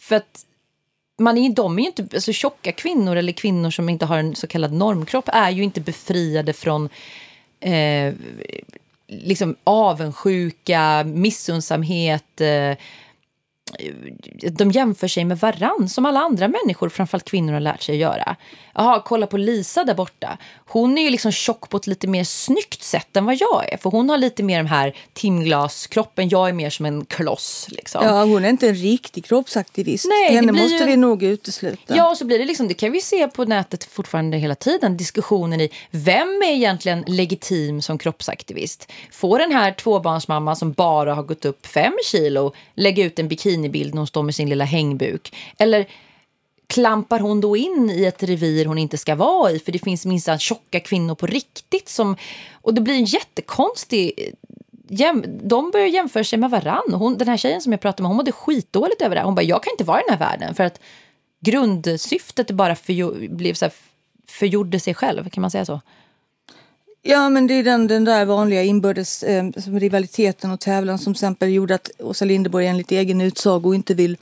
För att man är, de är ju inte, alltså tjocka kvinnor eller kvinnor som inte har en så kallad normkropp är ju inte befriade från eh, liksom avundsjuka, missunnsamhet, eh, de jämför sig med varann som alla andra människor, framförallt kvinnor, har lärt sig att göra. Jaha, kolla på Lisa där borta. Hon är ju liksom tjock på ett lite mer snyggt sätt än vad jag är. För hon har lite mer den här timglaskroppen. Jag är mer som en kloss. Liksom. Ja, hon är inte en riktig kroppsaktivist. Nej, Henne måste ju... vi nog utesluta. Ja, och så blir det liksom, det kan vi se på nätet fortfarande hela tiden. Diskussionen i vem är egentligen legitim som kroppsaktivist? Får den här tvåbarnsmamman som bara har gått upp fem kilo lägga ut en bikinibild när hon står med sin lilla hängbuk? Eller klampar hon då in i ett revir hon inte ska vara i? För det finns minsann tjocka kvinnor på riktigt som... Och det blir en jättekonstig... Eh, jäm, de börjar jämföra sig med varann. Hon, den här tjejen som jag pratade med, hon mådde skitdåligt över det. Hon bara, jag kan inte vara i den här världen. För att grundsyftet bara för, blev så här, förgjorde sig själv, kan man säga så? Ja, men det är den, den där vanliga inbördes eh, rivaliteten och tävlan som till exempel gjorde att Åsa Linderborg enligt egen utsago inte vill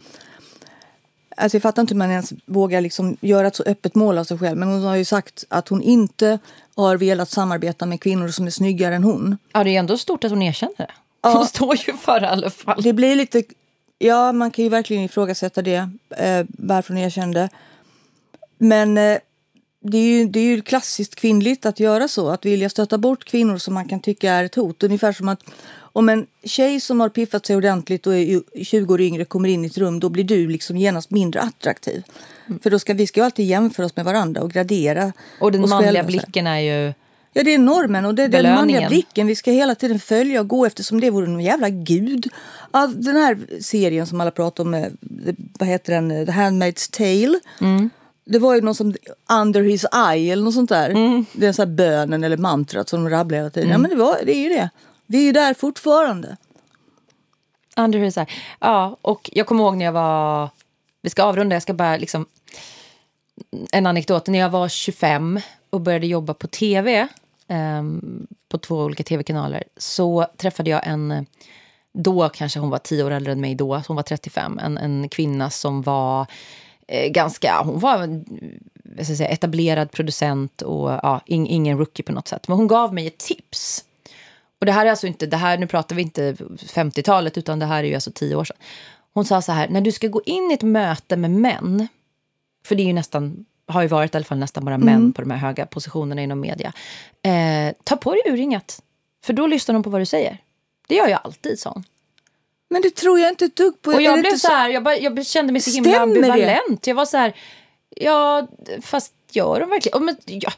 Alltså jag fattar inte hur man ens vågar liksom göra ett så öppet mål av sig själv. Men hon har ju sagt att hon inte har velat samarbeta med kvinnor som är snyggare än hon. Ja, det är ändå stort att hon erkänner det. Ja. Hon står ju för det i alla fall. Det blir lite... Ja, man kan ju verkligen ifrågasätta det, eh, varför hon erkände. Men eh, det är, ju, det är ju klassiskt kvinnligt att göra så, att vilja stöta bort kvinnor som man kan tycka är ett hot. Ungefär som att om en tjej som har piffat sig ordentligt och är 20 år yngre kommer in i ett rum, då blir du liksom genast mindre attraktiv. Mm. För då ska vi ska ju alltid jämföra oss med varandra och gradera Och den manliga blicken är ju Ja, det är normen och det är den manliga blicken vi ska hela tiden följa och gå efter som det vore någon jävla gud. Alltså, den här serien som alla pratar om, eh, vad heter den, The Handmaid's Tale. Mm. Det var ju någon som Under his eye eller något sånt där. Mm. Det är så här bönen eller mantrat som de rabblar hela tiden. Mm. Ja men det, var, det är ju det. Vi är ju där fortfarande. Andrew his. Ja, och jag kommer ihåg när jag var... Vi ska avrunda, jag ska bara liksom... En anekdot. När jag var 25 och började jobba på tv eh, på två olika tv-kanaler så träffade jag en... Då kanske hon var tio år äldre än mig då, hon var 35. En, en kvinna som var eh, ganska... Hon var jag ska säga, etablerad producent och ja, in, ingen rookie på något sätt. Men hon gav mig ett tips. Och det här är alltså inte, det här, nu pratar vi inte 50-talet utan det här är ju alltså tio år sedan. Hon sa så här, när du ska gå in i ett möte med män, för det är ju nästan, har ju varit i alla fall nästan bara män mm. på de här höga positionerna inom media. Eh, ta på dig urringat, för då lyssnar de på vad du säger. Det gör jag alltid, sa Men det tror jag inte ett dugg på. Och jag blev så här, jag, bara, jag kände mig så himla ambivalent. Det? Jag var så här, ja, fast gör de verkligen? Men, ja,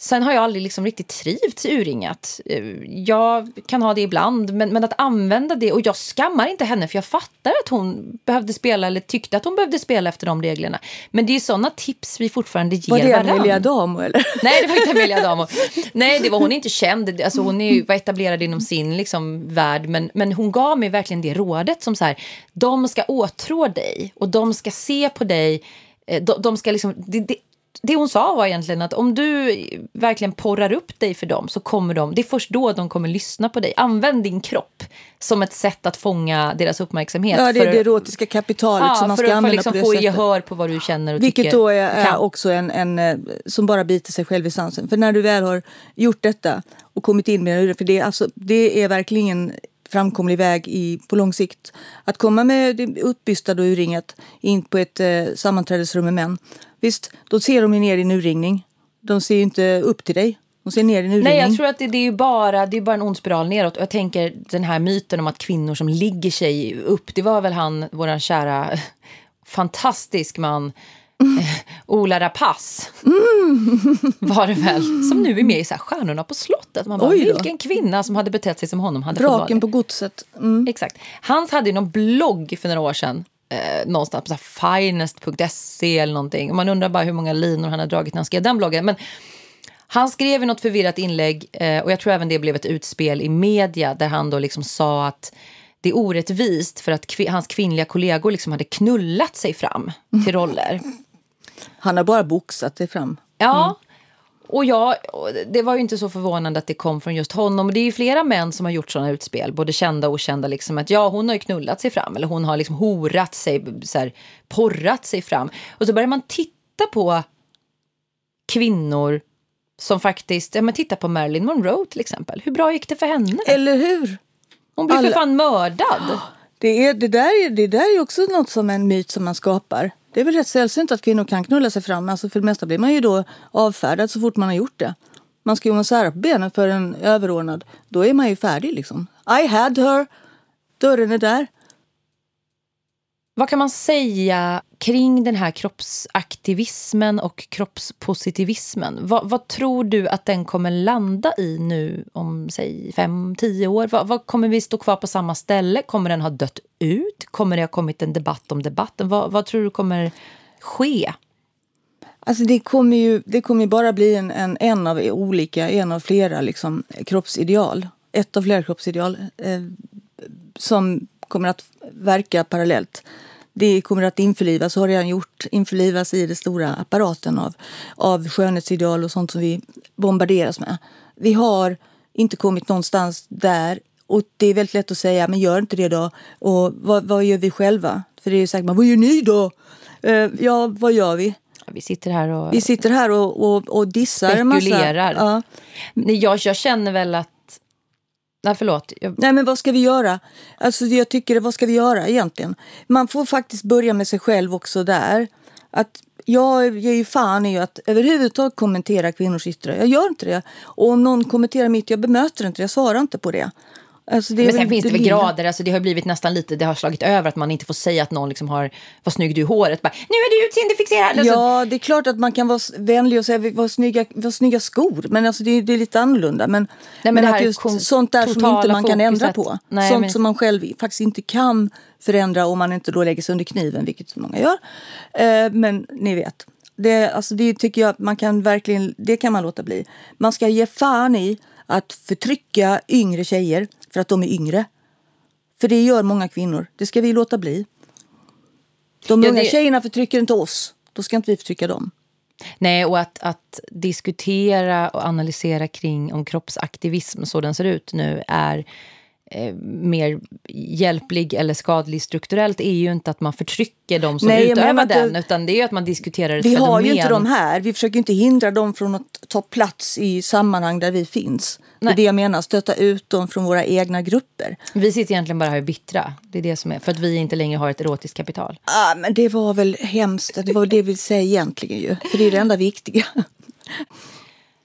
Sen har jag aldrig liksom riktigt trivts urringat. Eh, jag kan ha det ibland, men, men att använda det... Och jag skammar inte henne, för jag fattar att hon behövde spela eller tyckte att hon behövde spela efter de reglerna. Men det är såna tips vi fortfarande ger varandra. Var det varann. Amelia Damo? Eller? Nej, det var inte Amelia Damo. Nej, det var hon inte känd. Alltså, hon är, var etablerad inom sin liksom, värld. Men, men hon gav mig verkligen det rådet som så här, de ska åtrå dig och de ska se på dig eh, de, de ska liksom, det, det, det hon sa var egentligen att om du verkligen porrar upp dig för dem så kommer de, det är först då de kommer lyssna på dig. Använd din kropp som ett sätt att fånga deras uppmärksamhet. Ja, det är det erotiska kapitalet ja, som man ska använda liksom på det få sättet. gehör på vad du känner och Vilket tycker. då är, är också en, en, eh, som bara biter sig själv i svansen. För när du väl har gjort detta och kommit in med det, för det, alltså, det är verkligen framkomlig väg i, på lång sikt. Att komma med uppbystad och urringat in på ett eh, sammanträdesrum med män Visst, då ser de ju ner i en urringning. De ser ju inte upp till dig. De ser ner i en urringning. Nej, jag tror att det, det är bara, det är bara en ond spiral neråt. Och jag tänker den här myten om att kvinnor som ligger sig upp. Det var väl han, vår kära, fantastisk man. Mm. Ola Rapace mm. var det väl, som nu är med i så här Stjärnorna på slottet. Man bara, vilken kvinna som hade betett sig som honom hade Draken på godset. Mm. Exakt. Han hade ju någon blogg för några år sedan eh, någonstans på finest.se eller någonting. Man undrar bara hur många linor han har dragit när han skrev den bloggen. Men han skrev i något förvirrat inlägg eh, och jag tror även det blev ett utspel i media där han då liksom sa att det är orättvist för att kv hans kvinnliga kollegor liksom hade knullat sig fram till roller. Han har bara boxat sig fram. Ja, mm. Och jag, det var ju inte så förvånande att det kom från just honom. Det är ju flera män som har gjort sådana utspel, både kända och okända. Liksom, att ja, hon har ju knullat sig fram eller hon har liksom horat sig, så här, porrat sig fram. Och så börjar man titta på kvinnor som faktiskt, ja men titta på Marilyn Monroe till exempel. Hur bra gick det för henne? Eller hur? Hon blev Alla... för fan mördad. Det, är, det, där, det där är också något som en myt som man skapar. Det är väl rätt sällsynt att kvinnor kan knulla sig fram. Alltså för det mesta blir man ju då avfärdad så fort man har gjort det. Man ska ju sära på benen för en överordnad. Då är man ju färdig liksom. I had her. Dörren är där. Vad kan man säga kring den här kroppsaktivismen och kroppspositivismen? Vad, vad, tror du att den kommer landa i nu om, säg, fem, tio år? Vad, vad, kommer vi stå kvar på samma ställe? Kommer den ha dött ut? Kommer det ha kommit en debatt om debatten? Vad, vad tror du kommer ske? Alltså det kommer ju det kommer bara bli en, en, en av olika, en av flera liksom, kroppsideal. Ett av flera kroppsideal eh, som kommer att verka parallellt det kommer att införlivas, har redan gjort, införlivas i den stora apparaten av, av skönhetsideal och sånt som vi bombarderas med. Vi har inte kommit någonstans där och det är väldigt lätt att säga, men gör inte det då. Och vad, vad gör vi själva? För det är ju sagt, vad gör ni då? Uh, ja, vad gör vi? Vi sitter här och, vi sitter här och, och, och dissar spekulerar. en massa. Ja. Jag, jag känner väl att Nej, förlåt. Jag... Nej, men vad ska vi göra? Alltså, jag tycker, vad ska vi göra egentligen? Man får faktiskt börja med sig själv också där. Att jag ger ju fan i att överhuvudtaget kommentera kvinnors yttre. Jag gör inte det. Och om någon kommenterar mitt, jag bemöter inte det. Jag svarar inte på det. Alltså men sen finns det väl grader, alltså det har blivit nästan lite, det har slagit över att man inte får säga att någon liksom har, vad snygg du är i håret, bara, nu är du utseendefixerad. Alltså. Ja, det är klart att man kan vara vänlig och säga vad snygga, vad snygga skor, men alltså det, det är lite annorlunda. Men, Nej, men, men att just sånt där som inte man kan ändra på, Nej, sånt men... som man själv faktiskt inte kan förändra om man inte då lägger sig under kniven, vilket många gör. Eh, men ni vet. Det, alltså det tycker jag man kan verkligen, det kan man låta bli. Man ska ge fan i att förtrycka yngre tjejer för att de är yngre. För det gör många kvinnor. Det ska vi låta bli. De ja, unga det... tjejerna förtrycker inte oss. Då ska inte vi förtrycka dem. Nej, och att, att diskutera och analysera kring om kroppsaktivism så den ser ut nu är eh, mer hjälplig eller skadlig strukturellt är ju inte att man förtrycker de som Nej, utövar den, inte, utan det är att man diskuterar ett Vi fenomen. har ju inte dem här. Vi försöker inte hindra dem från att ta plats i sammanhang där vi finns. Nej. Det är det jag menar, stöta ut dem från våra egna grupper. Vi sitter egentligen bara här bittra. Det är det som är, för att vi inte längre har ett erotiskt kapital. Ah, men det var väl hemskt. Det var det vi säga egentligen ju. För det är det enda viktiga.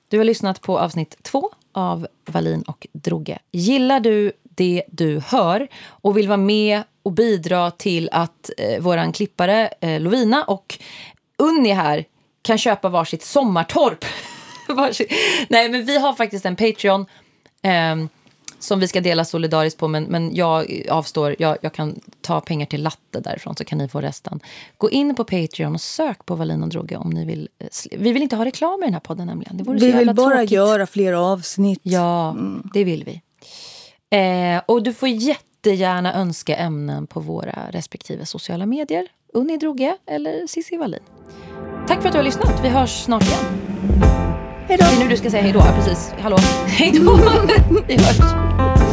Du har lyssnat på avsnitt två av Valin och Droge. Gillar du det du hör och vill vara med och bidra till att eh, vår klippare eh, Lovina och Unni här kan köpa varsitt sommartorp. varsitt. Nej, men vi har faktiskt en Patreon eh, som vi ska dela solidariskt på, men, men jag avstår. Jag, jag kan ta pengar till latte därifrån så kan ni få resten. Gå in på Patreon och sök på Wallin och Droge om ni vill. Eh, vi vill inte ha reklam i den här podden nämligen. Vi vill bara tråkigt. göra fler avsnitt. Ja, mm. det vill vi. Eh, och du får jättegärna önska ämnen på våra respektive sociala medier. Unni Droge eller Cissi Wallin. Tack för att du har lyssnat. Vi hörs snart igen. Hej då. Det är nu du ska säga hej då. precis. Hallå. Hej då. Vi hörs.